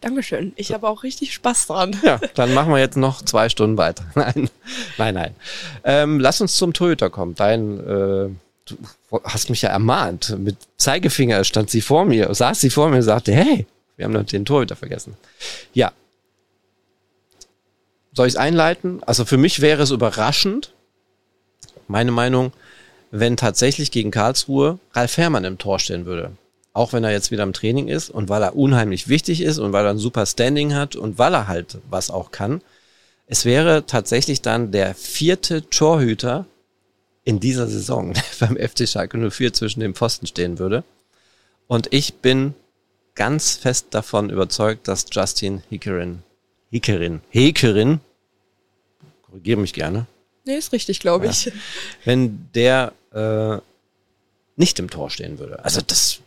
Dankeschön. Ich habe auch richtig Spaß dran. Ja, dann machen wir jetzt noch zwei Stunden weiter. Nein, nein, nein. Ähm, lass uns zum Torhüter kommen. Dein, äh, du hast mich ja ermahnt. Mit Zeigefinger stand sie vor mir, saß sie vor mir und sagte, hey, wir haben noch den Torhüter vergessen. Ja. Soll ich es einleiten? Also für mich wäre es überraschend, meine Meinung, wenn tatsächlich gegen Karlsruhe Ralf Herrmann im Tor stehen würde auch wenn er jetzt wieder im Training ist und weil er unheimlich wichtig ist und weil er ein super Standing hat und weil er halt was auch kann. Es wäre tatsächlich dann der vierte Torhüter in dieser Saison, der beim FC Schalke 04 zwischen den Pfosten stehen würde. Und ich bin ganz fest davon überzeugt, dass Justin Hickerin, Hickerin, Hekerin, korrigiere mich gerne. Nee, ist richtig, glaube ich. Ja, wenn der äh, nicht im Tor stehen würde. Also das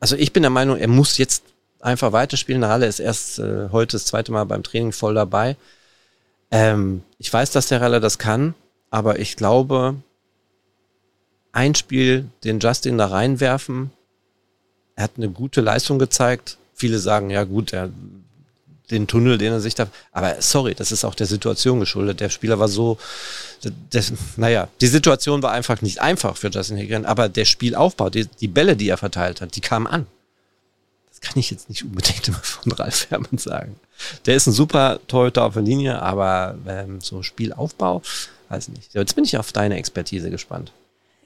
also ich bin der Meinung, er muss jetzt einfach weiterspielen. Der Halle ist erst äh, heute das zweite Mal beim Training voll dabei. Ähm, ich weiß, dass der Ralle das kann, aber ich glaube, ein Spiel, den Justin da reinwerfen, er hat eine gute Leistung gezeigt. Viele sagen, ja gut, er den Tunnel, den er sich da. Aber sorry, das ist auch der Situation geschuldet. Der Spieler war so, das, naja, die Situation war einfach nicht einfach für Justin Higgins, aber der Spielaufbau, die, die Bälle, die er verteilt hat, die kamen an. Das kann ich jetzt nicht unbedingt immer von Ralf Herrmann sagen. Der ist ein super Torhüter auf der Linie, aber ähm, so Spielaufbau, weiß nicht. Jetzt bin ich auf deine Expertise gespannt.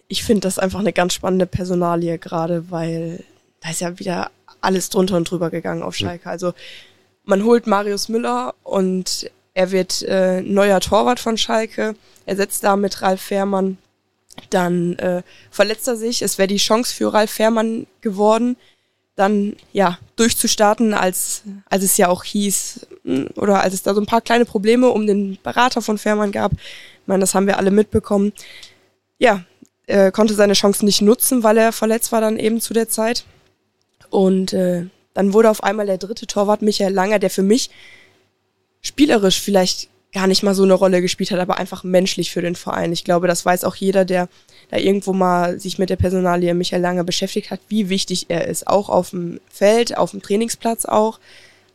Ich finde das einfach eine ganz spannende Personalie gerade, weil da ist ja wieder alles drunter und drüber gegangen auf hm. Schalke. Also man holt Marius Müller und er wird äh, neuer Torwart von Schalke. Er setzt da mit Ralf Fährmann. Dann äh, verletzt er sich. Es wäre die Chance für Ralf Fährmann geworden, dann ja durchzustarten, als als es ja auch hieß hm, oder als es da so ein paar kleine Probleme um den Berater von Fährmann gab. Ich meine, das haben wir alle mitbekommen. Ja, er konnte seine Chance nicht nutzen, weil er verletzt war dann eben zu der Zeit. Und äh, dann wurde auf einmal der dritte Torwart Michael Langer, der für mich spielerisch vielleicht gar nicht mal so eine Rolle gespielt hat, aber einfach menschlich für den Verein. Ich glaube, das weiß auch jeder, der da irgendwo mal sich mit der Personalie Michael Langer beschäftigt hat, wie wichtig er ist. Auch auf dem Feld, auf dem Trainingsplatz auch,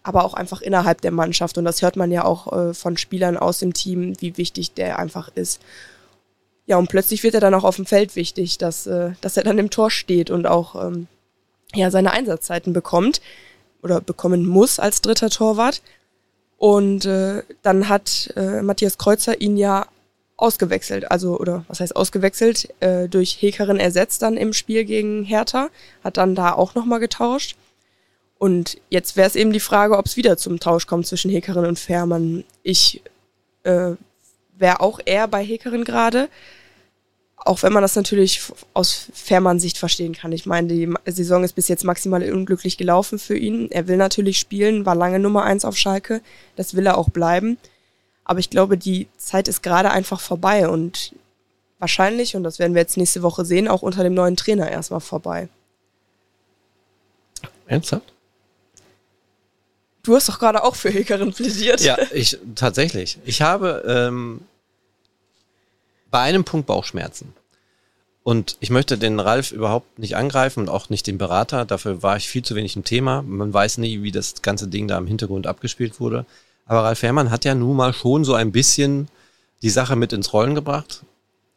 aber auch einfach innerhalb der Mannschaft. Und das hört man ja auch äh, von Spielern aus dem Team, wie wichtig der einfach ist. Ja, und plötzlich wird er dann auch auf dem Feld wichtig, dass, äh, dass er dann im Tor steht und auch ähm, ja seine Einsatzzeiten bekommt oder bekommen muss als dritter Torwart. Und äh, dann hat äh, Matthias Kreuzer ihn ja ausgewechselt, also oder was heißt ausgewechselt, äh, durch Hekerin ersetzt dann im Spiel gegen Hertha, hat dann da auch nochmal getauscht. Und jetzt wäre es eben die Frage, ob es wieder zum Tausch kommt zwischen Hekerin und Fährmann. Ich äh, wäre auch eher bei Hekerin gerade, auch wenn man das natürlich aus Fährmann-Sicht verstehen kann. Ich meine, die Saison ist bis jetzt maximal unglücklich gelaufen für ihn. Er will natürlich spielen, war lange Nummer eins auf Schalke. Das will er auch bleiben. Aber ich glaube, die Zeit ist gerade einfach vorbei und wahrscheinlich, und das werden wir jetzt nächste Woche sehen, auch unter dem neuen Trainer erstmal vorbei. Ernsthaft? Du hast doch gerade auch für Hickerin plädiert. Ja, ich tatsächlich. Ich habe ähm, bei einem Punkt Bauchschmerzen. Und ich möchte den Ralf überhaupt nicht angreifen und auch nicht den Berater. Dafür war ich viel zu wenig im Thema. Man weiß nie, wie das ganze Ding da im Hintergrund abgespielt wurde. Aber Ralf Herrmann hat ja nun mal schon so ein bisschen die Sache mit ins Rollen gebracht.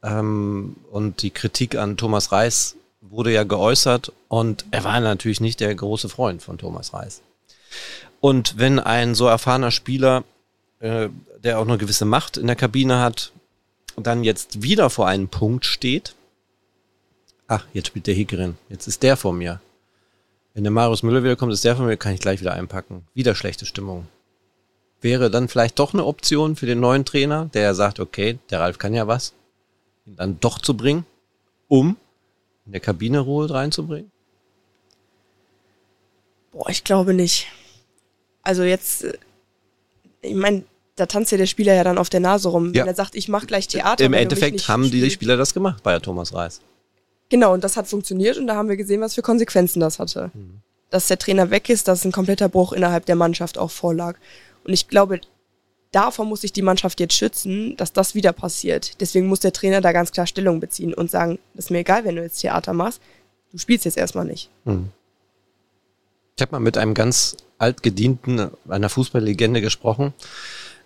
Ähm, und die Kritik an Thomas Reis wurde ja geäußert. Und er war natürlich nicht der große Freund von Thomas Reis. Und wenn ein so erfahrener Spieler, äh, der auch eine gewisse Macht in der Kabine hat, dann jetzt wieder vor einem Punkt steht, ach, jetzt spielt der Hickerin, jetzt ist der vor mir. Wenn der Marius Müller wiederkommt, ist der vor mir, kann ich gleich wieder einpacken. Wieder schlechte Stimmung. Wäre dann vielleicht doch eine Option für den neuen Trainer, der sagt, okay, der Ralf kann ja was, ihn dann doch zu bringen, um in der Kabine Ruhe reinzubringen? Boah, ich glaube nicht. Also jetzt, äh, ich meine, da tanzt ja der Spieler ja dann auf der Nase rum. Ja. Wenn er sagt, ich mache gleich Theater. Im Endeffekt haben die Spieler das gemacht bei Thomas Reis. Genau, und das hat funktioniert und da haben wir gesehen, was für Konsequenzen das hatte. Mhm. Dass der Trainer weg ist, dass ein kompletter Bruch innerhalb der Mannschaft auch vorlag. Und ich glaube, davor muss sich die Mannschaft jetzt schützen, dass das wieder passiert. Deswegen muss der Trainer da ganz klar Stellung beziehen und sagen, das ist mir egal, wenn du jetzt Theater machst, du spielst jetzt erstmal nicht. Mhm. Ich habe mal mit einem ganz altgedienten, einer Fußballlegende gesprochen,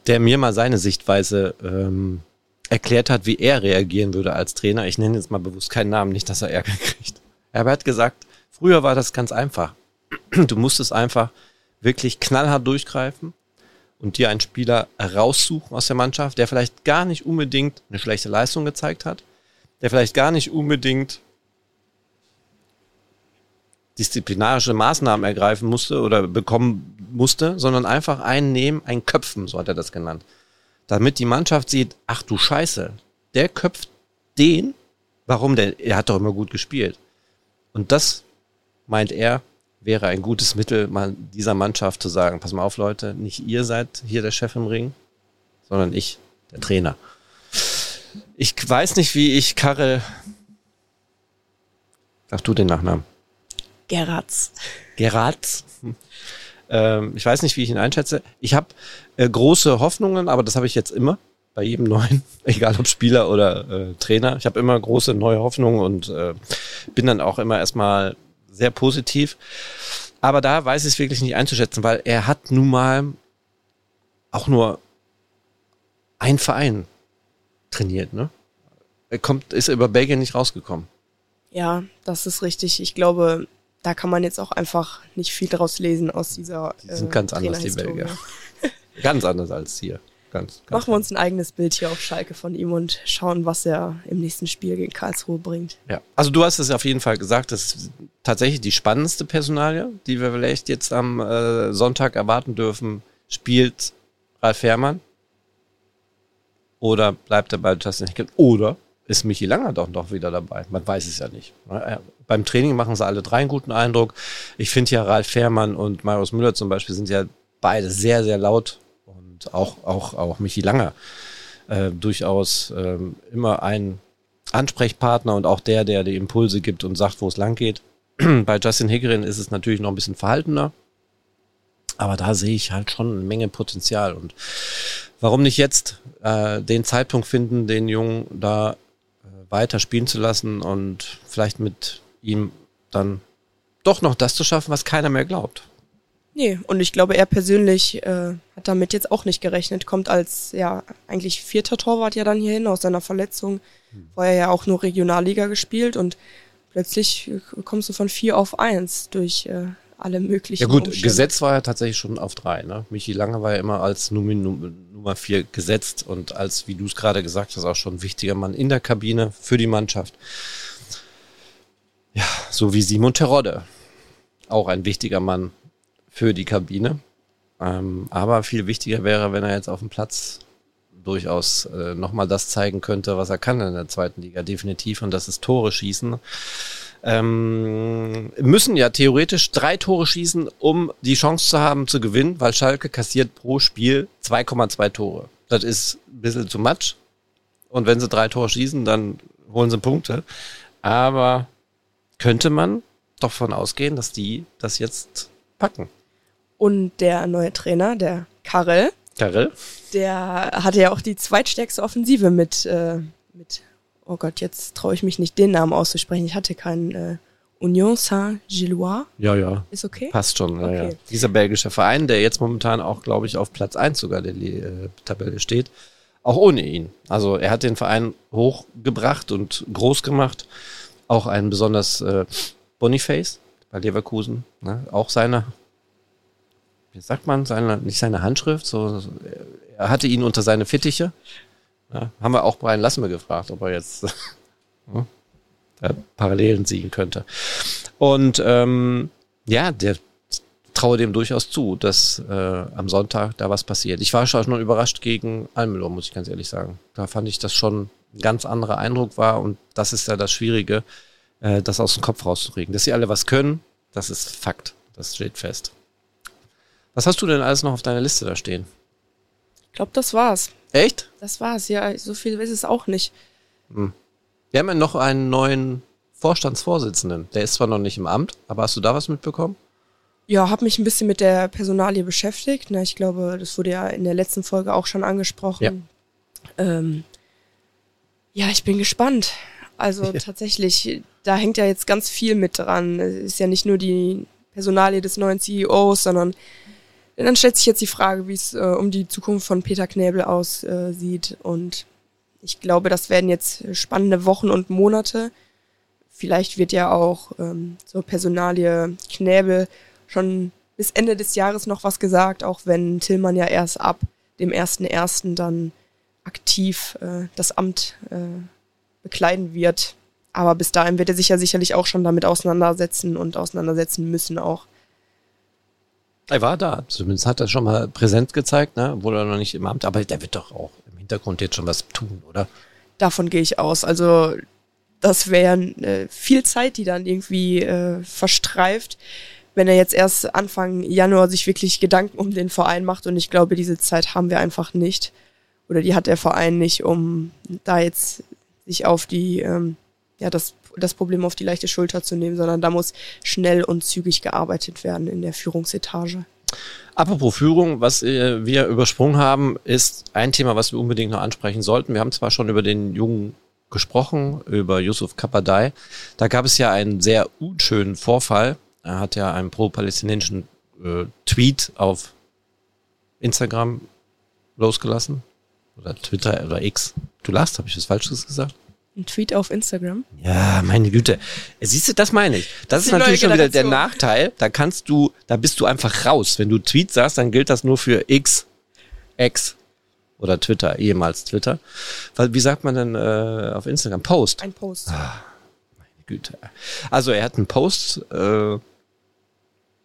der mir mal seine Sichtweise ähm, erklärt hat, wie er reagieren würde als Trainer. Ich nenne jetzt mal bewusst keinen Namen, nicht, dass er Ärger kriegt. Er hat gesagt, früher war das ganz einfach. Du musstest einfach wirklich knallhart durchgreifen und dir einen Spieler raussuchen aus der Mannschaft, der vielleicht gar nicht unbedingt eine schlechte Leistung gezeigt hat, der vielleicht gar nicht unbedingt disziplinarische Maßnahmen ergreifen musste oder bekommen musste, sondern einfach einen nehmen, einen köpfen, so hat er das genannt. Damit die Mannschaft sieht, ach du Scheiße, der köpft den, warum der, er hat doch immer gut gespielt. Und das, meint er, wäre ein gutes Mittel, mal dieser Mannschaft zu sagen, pass mal auf Leute, nicht ihr seid hier der Chef im Ring, sondern ich, der Trainer. Ich weiß nicht, wie ich Karre, sag du den Nachnamen. Geratz. Geratz. Ähm, ich weiß nicht, wie ich ihn einschätze. Ich habe äh, große Hoffnungen, aber das habe ich jetzt immer bei jedem neuen, egal ob Spieler oder äh, Trainer. Ich habe immer große neue Hoffnungen und äh, bin dann auch immer erstmal sehr positiv. Aber da weiß ich es wirklich nicht einzuschätzen, weil er hat nun mal auch nur ein Verein trainiert, ne? Er kommt, ist über Belgien nicht rausgekommen. Ja, das ist richtig. Ich glaube, da kann man jetzt auch einfach nicht viel draus lesen aus dieser. Die sind äh, ganz anders, die Belgier. ganz anders als hier. Ganz, ganz Machen wir uns ein eigenes Bild hier auf Schalke von ihm und schauen, was er im nächsten Spiel gegen Karlsruhe bringt. Ja, also du hast es auf jeden Fall gesagt, das ist tatsächlich die spannendste Personalie, die wir vielleicht jetzt am äh, Sonntag erwarten dürfen. Spielt Ralf Fährmann? Oder bleibt er bei Justin Hickett? Oder ist Michi Langer doch noch wieder dabei? Man weiß es ja nicht. Beim Training machen sie alle drei einen guten Eindruck. Ich finde ja Ralf Fährmann und Marius Müller zum Beispiel sind ja beide sehr, sehr laut und auch, auch, auch Michi Langer äh, durchaus äh, immer ein Ansprechpartner und auch der, der die Impulse gibt und sagt, wo es lang geht. Bei Justin Hickerin ist es natürlich noch ein bisschen verhaltener. Aber da sehe ich halt schon eine Menge Potenzial. Und warum nicht jetzt äh, den Zeitpunkt finden, den Jungen da weiter spielen zu lassen und vielleicht mit ihm dann doch noch das zu schaffen, was keiner mehr glaubt. Nee, und ich glaube, er persönlich äh, hat damit jetzt auch nicht gerechnet. Kommt als ja eigentlich vierter Torwart ja dann hierhin aus seiner Verletzung. Hm. Vorher ja auch nur Regionalliga gespielt und plötzlich kommst du von vier auf eins durch äh, alle möglichen. Ja gut, Umstände. Gesetz war ja tatsächlich schon auf drei. Ne? Michi Lange war ja immer als Nummer, Nummer vier gesetzt und als, wie du es gerade gesagt hast, auch schon ein wichtiger Mann in der Kabine für die Mannschaft. Ja, so wie Simon Terodde. Auch ein wichtiger Mann für die Kabine. Ähm, aber viel wichtiger wäre, wenn er jetzt auf dem Platz durchaus äh, nochmal das zeigen könnte, was er kann in der zweiten Liga, definitiv. Und das ist Tore schießen. Ähm, müssen ja theoretisch drei Tore schießen, um die Chance zu haben zu gewinnen, weil Schalke kassiert pro Spiel 2,2 Tore. Das ist ein bisschen zu much. Und wenn sie drei Tore schießen, dann holen sie Punkte. Aber könnte man doch von ausgehen, dass die das jetzt packen. Und der neue Trainer, der Karel, Karel? der hatte ja auch die zweitstärkste Offensive mit, äh, mit oh Gott, jetzt traue ich mich nicht, den Namen auszusprechen. Ich hatte keinen äh, Union Saint-Gillois. Ja, ja. Ist okay? Passt schon, okay. ja, ja. Dieser belgische Verein, der jetzt momentan auch, glaube ich, auf Platz 1 sogar der äh, Tabelle steht, auch ohne ihn. Also er hat den Verein hochgebracht und groß gemacht auch ein besonders äh, Boniface bei Leverkusen, ne? auch seine, wie sagt man, seine, nicht seine Handschrift, so, er hatte ihn unter seine Fittiche. Ja, haben wir auch Brian Lassme gefragt, ob er jetzt hm, Parallelen ziehen könnte. Und ähm, ja, der traue dem durchaus zu, dass äh, am Sonntag da was passiert. Ich war schon überrascht gegen Almelo, muss ich ganz ehrlich sagen. Da fand ich das schon ein ganz anderer Eindruck war und das ist ja das Schwierige, äh, das aus dem Kopf rauszukriegen. Dass sie alle was können, das ist Fakt. Das steht fest. Was hast du denn alles noch auf deiner Liste da stehen? Ich glaube, das war's. Echt? Das war's, ja. So viel ist es auch nicht. Hm. Wir haben ja noch einen neuen Vorstandsvorsitzenden. Der ist zwar noch nicht im Amt, aber hast du da was mitbekommen? Ja, habe mich ein bisschen mit der Personalie beschäftigt. Na, ich glaube, das wurde ja in der letzten Folge auch schon angesprochen. Ja, ähm, ja ich bin gespannt. Also ja. tatsächlich, da hängt ja jetzt ganz viel mit dran. Es ist ja nicht nur die Personalie des neuen CEOs, sondern dann stellt sich jetzt die Frage, wie es äh, um die Zukunft von Peter Knäbel aussieht. Und ich glaube, das werden jetzt spannende Wochen und Monate. Vielleicht wird ja auch ähm, zur Personalie Knäbel schon bis Ende des Jahres noch was gesagt, auch wenn Tillmann ja erst ab dem 1.1. dann aktiv äh, das Amt äh, bekleiden wird. Aber bis dahin wird er sich ja sicherlich auch schon damit auseinandersetzen und auseinandersetzen müssen auch. Er war da, zumindest hat er schon mal Präsenz gezeigt, ne? obwohl er noch nicht im Amt, aber der wird doch auch im Hintergrund jetzt schon was tun, oder? Davon gehe ich aus. Also das wäre äh, viel Zeit, die dann irgendwie äh, verstreift wenn er jetzt erst Anfang Januar sich wirklich Gedanken um den Verein macht und ich glaube, diese Zeit haben wir einfach nicht oder die hat der Verein nicht, um da jetzt sich auf die, ähm, ja, das, das Problem auf die leichte Schulter zu nehmen, sondern da muss schnell und zügig gearbeitet werden in der Führungsetage. Apropos Führung, was äh, wir übersprungen haben, ist ein Thema, was wir unbedingt noch ansprechen sollten. Wir haben zwar schon über den jungen gesprochen, über Yusuf Kapadai. Da gab es ja einen sehr unschönen Vorfall, er hat ja einen pro-palästinensischen äh, Tweet auf Instagram losgelassen. Oder Twitter oder X. Du lachst, habe ich was Falsches gesagt? Ein Tweet auf Instagram? Ja, meine Güte. Siehst du, das meine ich. Das, das ist natürlich schon wieder der Nachteil. Da kannst du, da bist du einfach raus. Wenn du Tweet sagst, dann gilt das nur für X, X oder Twitter, ehemals Twitter. Wie sagt man denn äh, auf Instagram? Post. Ein Post. Ah, meine Güte. Also er hat einen Post äh,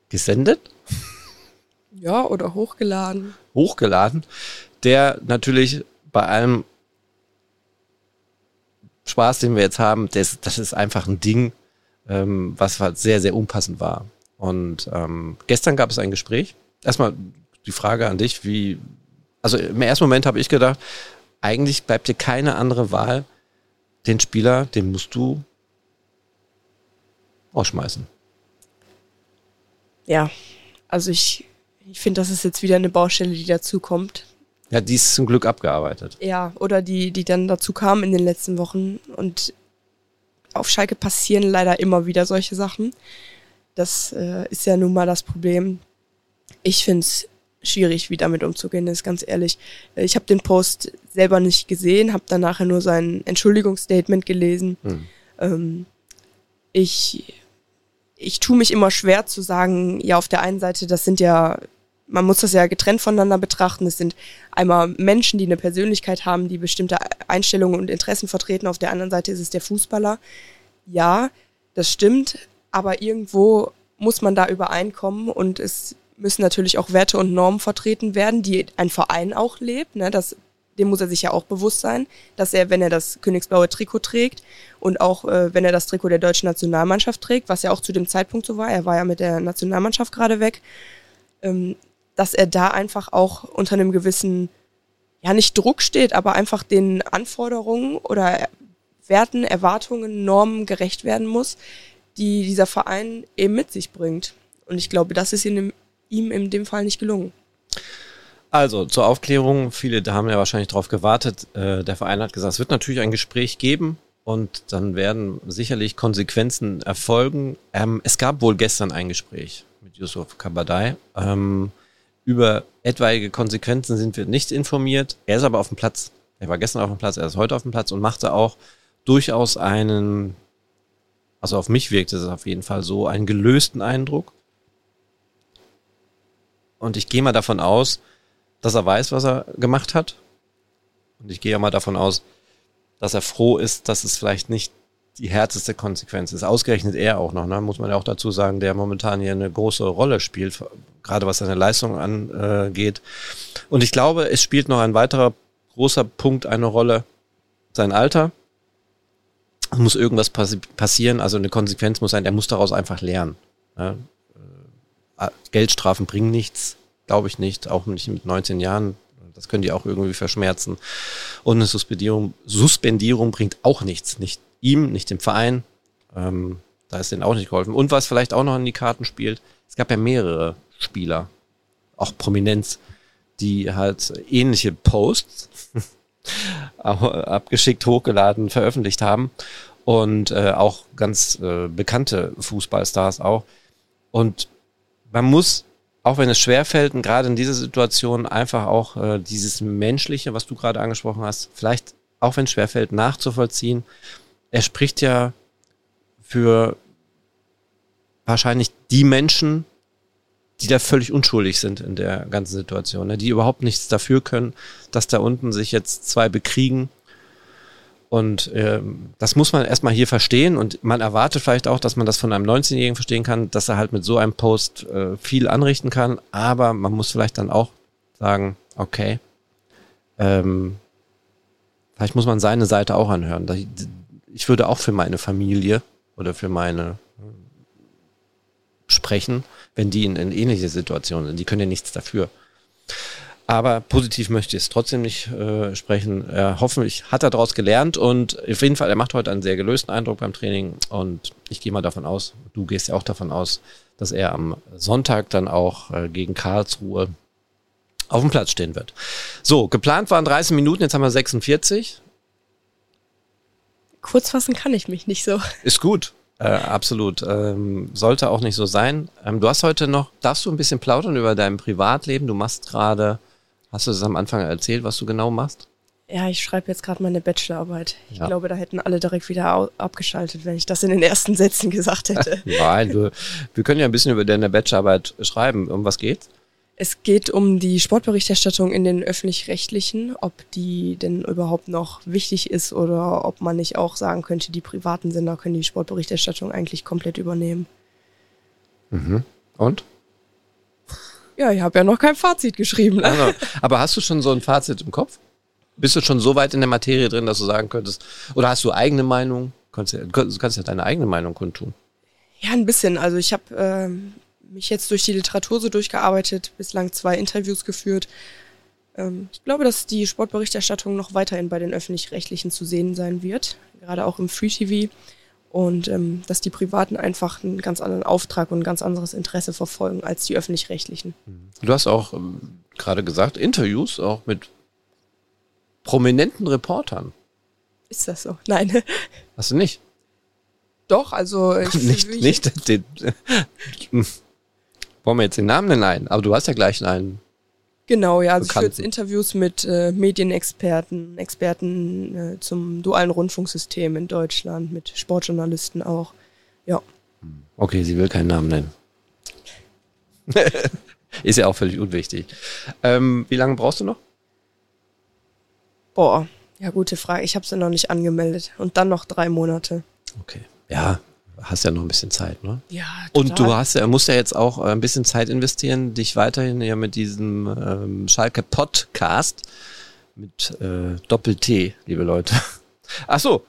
gesendet. Ja, oder hochgeladen. Hochgeladen, der natürlich bei allem Spaß, den wir jetzt haben, das, das ist einfach ein Ding, ähm, was halt sehr, sehr unpassend war. Und ähm, gestern gab es ein Gespräch. Erstmal die Frage an dich, wie, also im ersten Moment habe ich gedacht, eigentlich bleibt dir keine andere Wahl, den Spieler, den musst du rausschmeißen ja, also ich, ich finde, das ist jetzt wieder eine Baustelle, die dazu kommt. Ja, die ist zum Glück abgearbeitet. Ja, oder die, die dann dazu kam in den letzten Wochen. Und auf Schalke passieren leider immer wieder solche Sachen. Das äh, ist ja nun mal das Problem. Ich finde es schwierig, wie damit umzugehen ist, ganz ehrlich. Ich habe den Post selber nicht gesehen, habe dann nachher nur sein Entschuldigungsstatement gelesen. Hm. Ähm, ich ich tue mich immer schwer zu sagen, ja, auf der einen Seite, das sind ja, man muss das ja getrennt voneinander betrachten. Es sind einmal Menschen, die eine Persönlichkeit haben, die bestimmte Einstellungen und Interessen vertreten. Auf der anderen Seite ist es der Fußballer. Ja, das stimmt, aber irgendwo muss man da übereinkommen und es müssen natürlich auch Werte und Normen vertreten werden, die ein Verein auch lebt. Ne? Das dem muss er sich ja auch bewusst sein, dass er, wenn er das königsblaue Trikot trägt und auch äh, wenn er das Trikot der deutschen Nationalmannschaft trägt, was ja auch zu dem Zeitpunkt so war, er war ja mit der Nationalmannschaft gerade weg, ähm, dass er da einfach auch unter einem gewissen, ja nicht Druck steht, aber einfach den Anforderungen oder Werten, Erwartungen, Normen gerecht werden muss, die dieser Verein eben mit sich bringt. Und ich glaube, das ist ihm, ihm in dem Fall nicht gelungen. Also zur Aufklärung, viele haben ja wahrscheinlich darauf gewartet. Äh, der Verein hat gesagt, es wird natürlich ein Gespräch geben und dann werden sicherlich Konsequenzen erfolgen. Ähm, es gab wohl gestern ein Gespräch mit Yusuf Kabadai. Ähm, über etwaige Konsequenzen sind wir nicht informiert. Er ist aber auf dem Platz. Er war gestern auf dem Platz, er ist heute auf dem Platz und machte auch durchaus einen, also auf mich wirkt es auf jeden Fall so, einen gelösten Eindruck. Und ich gehe mal davon aus, dass er weiß, was er gemacht hat. Und ich gehe mal davon aus, dass er froh ist, dass es vielleicht nicht die härteste Konsequenz ist. Ausgerechnet er auch noch, ne? muss man ja auch dazu sagen, der momentan hier eine große Rolle spielt, gerade was seine Leistung angeht. Und ich glaube, es spielt noch ein weiterer großer Punkt eine Rolle, sein Alter. Es muss irgendwas passi passieren, also eine Konsequenz muss sein, er muss daraus einfach lernen. Ne? Geldstrafen bringen nichts glaube ich nicht, auch nicht mit 19 Jahren. Das können die auch irgendwie verschmerzen. Und eine Suspendierung, Suspendierung bringt auch nichts. Nicht ihm, nicht dem Verein. Ähm, da ist denen auch nicht geholfen. Und was vielleicht auch noch in die Karten spielt, es gab ja mehrere Spieler, auch Prominenz, die halt ähnliche Posts abgeschickt, hochgeladen, veröffentlicht haben. Und äh, auch ganz äh, bekannte Fußballstars auch. Und man muss, auch wenn es schwerfällt, und gerade in dieser Situation einfach auch äh, dieses Menschliche, was du gerade angesprochen hast, vielleicht, auch wenn es schwerfällt, nachzuvollziehen. Er spricht ja für wahrscheinlich die Menschen, die da völlig unschuldig sind in der ganzen Situation, ne? die überhaupt nichts dafür können, dass da unten sich jetzt zwei bekriegen. Und ähm, das muss man erstmal hier verstehen und man erwartet vielleicht auch, dass man das von einem 19-Jährigen verstehen kann, dass er halt mit so einem Post äh, viel anrichten kann, aber man muss vielleicht dann auch sagen, okay, ähm, vielleicht muss man seine Seite auch anhören. Ich würde auch für meine Familie oder für meine sprechen, wenn die in, in ähnliche Situationen sind. Die können ja nichts dafür. Aber positiv möchte ich es trotzdem nicht äh, sprechen. Äh, hoffentlich hat er daraus gelernt und auf jeden Fall, er macht heute einen sehr gelösten Eindruck beim Training und ich gehe mal davon aus, du gehst ja auch davon aus, dass er am Sonntag dann auch äh, gegen Karlsruhe auf dem Platz stehen wird. So, geplant waren 30 Minuten, jetzt haben wir 46. Kurz fassen kann ich mich nicht so. Ist gut. Äh, absolut. Ähm, sollte auch nicht so sein. Ähm, du hast heute noch, darfst du ein bisschen plaudern über dein Privatleben? Du machst gerade, hast du das am Anfang erzählt, was du genau machst? Ja, ich schreibe jetzt gerade meine Bachelorarbeit. Ich ja. glaube, da hätten alle direkt wieder abgeschaltet, wenn ich das in den ersten Sätzen gesagt hätte. Nein, du, wir können ja ein bisschen über deine Bachelorarbeit schreiben. Um was geht's? Es geht um die Sportberichterstattung in den öffentlich-rechtlichen, ob die denn überhaupt noch wichtig ist oder ob man nicht auch sagen könnte, die privaten Sender können die Sportberichterstattung eigentlich komplett übernehmen. Mhm. Und? Ja, ich habe ja noch kein Fazit geschrieben. Also, aber hast du schon so ein Fazit im Kopf? Bist du schon so weit in der Materie drin, dass du sagen könntest, oder hast du eigene Meinung? Du kannst ja, kannst ja deine eigene Meinung kundtun. Ja, ein bisschen. Also ich habe ähm, mich jetzt durch die Literatur so durchgearbeitet, bislang zwei Interviews geführt. Ähm, ich glaube, dass die Sportberichterstattung noch weiterhin bei den öffentlich-rechtlichen zu sehen sein wird, gerade auch im Free TV. Und ähm, dass die Privaten einfach einen ganz anderen Auftrag und ein ganz anderes Interesse verfolgen als die öffentlich-rechtlichen. Du hast auch ähm, gerade gesagt, Interviews auch mit prominenten Reportern. Ist das so? Nein. Hast du nicht? Doch, also ich, nicht, ich, nicht den, wollen wir jetzt den Namen nennen? Ein? Aber du hast ja gleich einen. Genau, ja. Also Bekannten. ich führe Interviews mit äh, Medienexperten, Experten äh, zum dualen Rundfunksystem in Deutschland, mit Sportjournalisten auch. Ja. Okay, sie will keinen Namen nennen. Ist ja auch völlig unwichtig. Ähm, wie lange brauchst du noch? Boah, ja, gute Frage. Ich habe sie noch nicht angemeldet. Und dann noch drei Monate. Okay. Ja, hast ja noch ein bisschen Zeit, ne? Ja. Total. Und du hast ja, musst ja jetzt auch äh, ein bisschen Zeit investieren, dich weiterhin ja mit diesem ähm, Schalke Podcast mit äh, Doppel-T, liebe Leute. Ach so,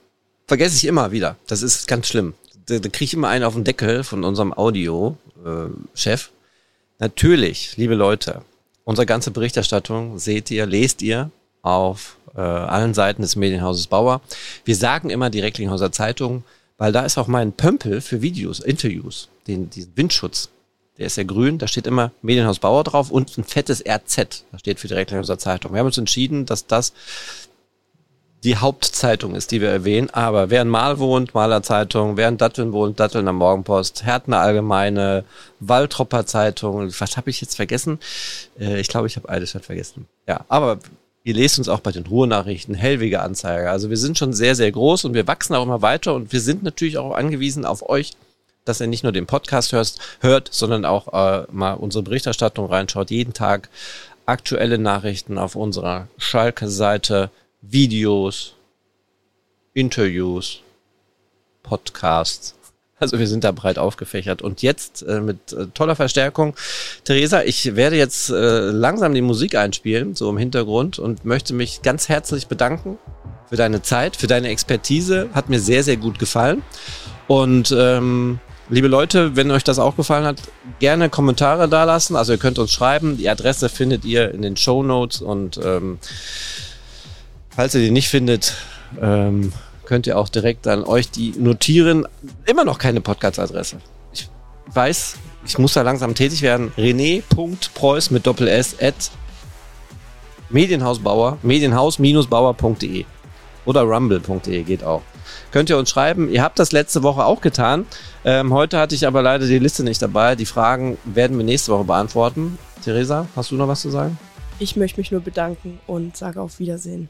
vergesse ich immer wieder. Das ist ganz schlimm. Da, da kriege ich immer einen auf den Deckel von unserem Audio-Chef. Äh, Natürlich, liebe Leute, unsere ganze Berichterstattung seht ihr, lest ihr auf äh, allen Seiten des Medienhauses Bauer. Wir sagen immer die Recklinghauser Zeitung, weil da ist auch mein Pömpel für Videos, Interviews, den, diesen Windschutz. Der ist ja grün, da steht immer Medienhaus Bauer drauf und ein fettes RZ, da steht für die Recklinghauser Zeitung. Wir haben uns entschieden, dass das die Hauptzeitung ist, die wir erwähnen. Aber wer in Mal wohnt, Maler Zeitung, wer in Datteln wohnt, Datteln am Morgenpost, Härtner Allgemeine, Waldropper Zeitung, was habe ich jetzt vergessen? Äh, ich glaube, ich habe Eidelstadt vergessen. Ja, aber Ihr lest uns auch bei den Ruhrnachrichten, Hellwege Anzeiger. Also wir sind schon sehr, sehr groß und wir wachsen auch immer weiter und wir sind natürlich auch angewiesen auf euch, dass ihr nicht nur den Podcast hörst, hört, sondern auch äh, mal unsere Berichterstattung reinschaut. Jeden Tag aktuelle Nachrichten auf unserer Schalke-Seite, Videos, Interviews, Podcasts. Also wir sind da breit aufgefächert. Und jetzt äh, mit äh, toller Verstärkung. Theresa, ich werde jetzt äh, langsam die Musik einspielen, so im Hintergrund, und möchte mich ganz herzlich bedanken für deine Zeit, für deine Expertise. Hat mir sehr, sehr gut gefallen. Und ähm, liebe Leute, wenn euch das auch gefallen hat, gerne Kommentare da lassen. Also ihr könnt uns schreiben. Die Adresse findet ihr in den Show Notes. Und ähm, falls ihr die nicht findet, ähm, könnt ihr auch direkt dann euch die notieren. Immer noch keine Podcast-Adresse. Ich weiß, ich muss da langsam tätig werden. René.preuß mit Doppel S at Medienhausbauer, medienhaus-bauer.de oder rumble.de geht auch. Könnt ihr uns schreiben. Ihr habt das letzte Woche auch getan. Ähm, heute hatte ich aber leider die Liste nicht dabei. Die Fragen werden wir nächste Woche beantworten. Theresa, hast du noch was zu sagen? Ich möchte mich nur bedanken und sage auf Wiedersehen.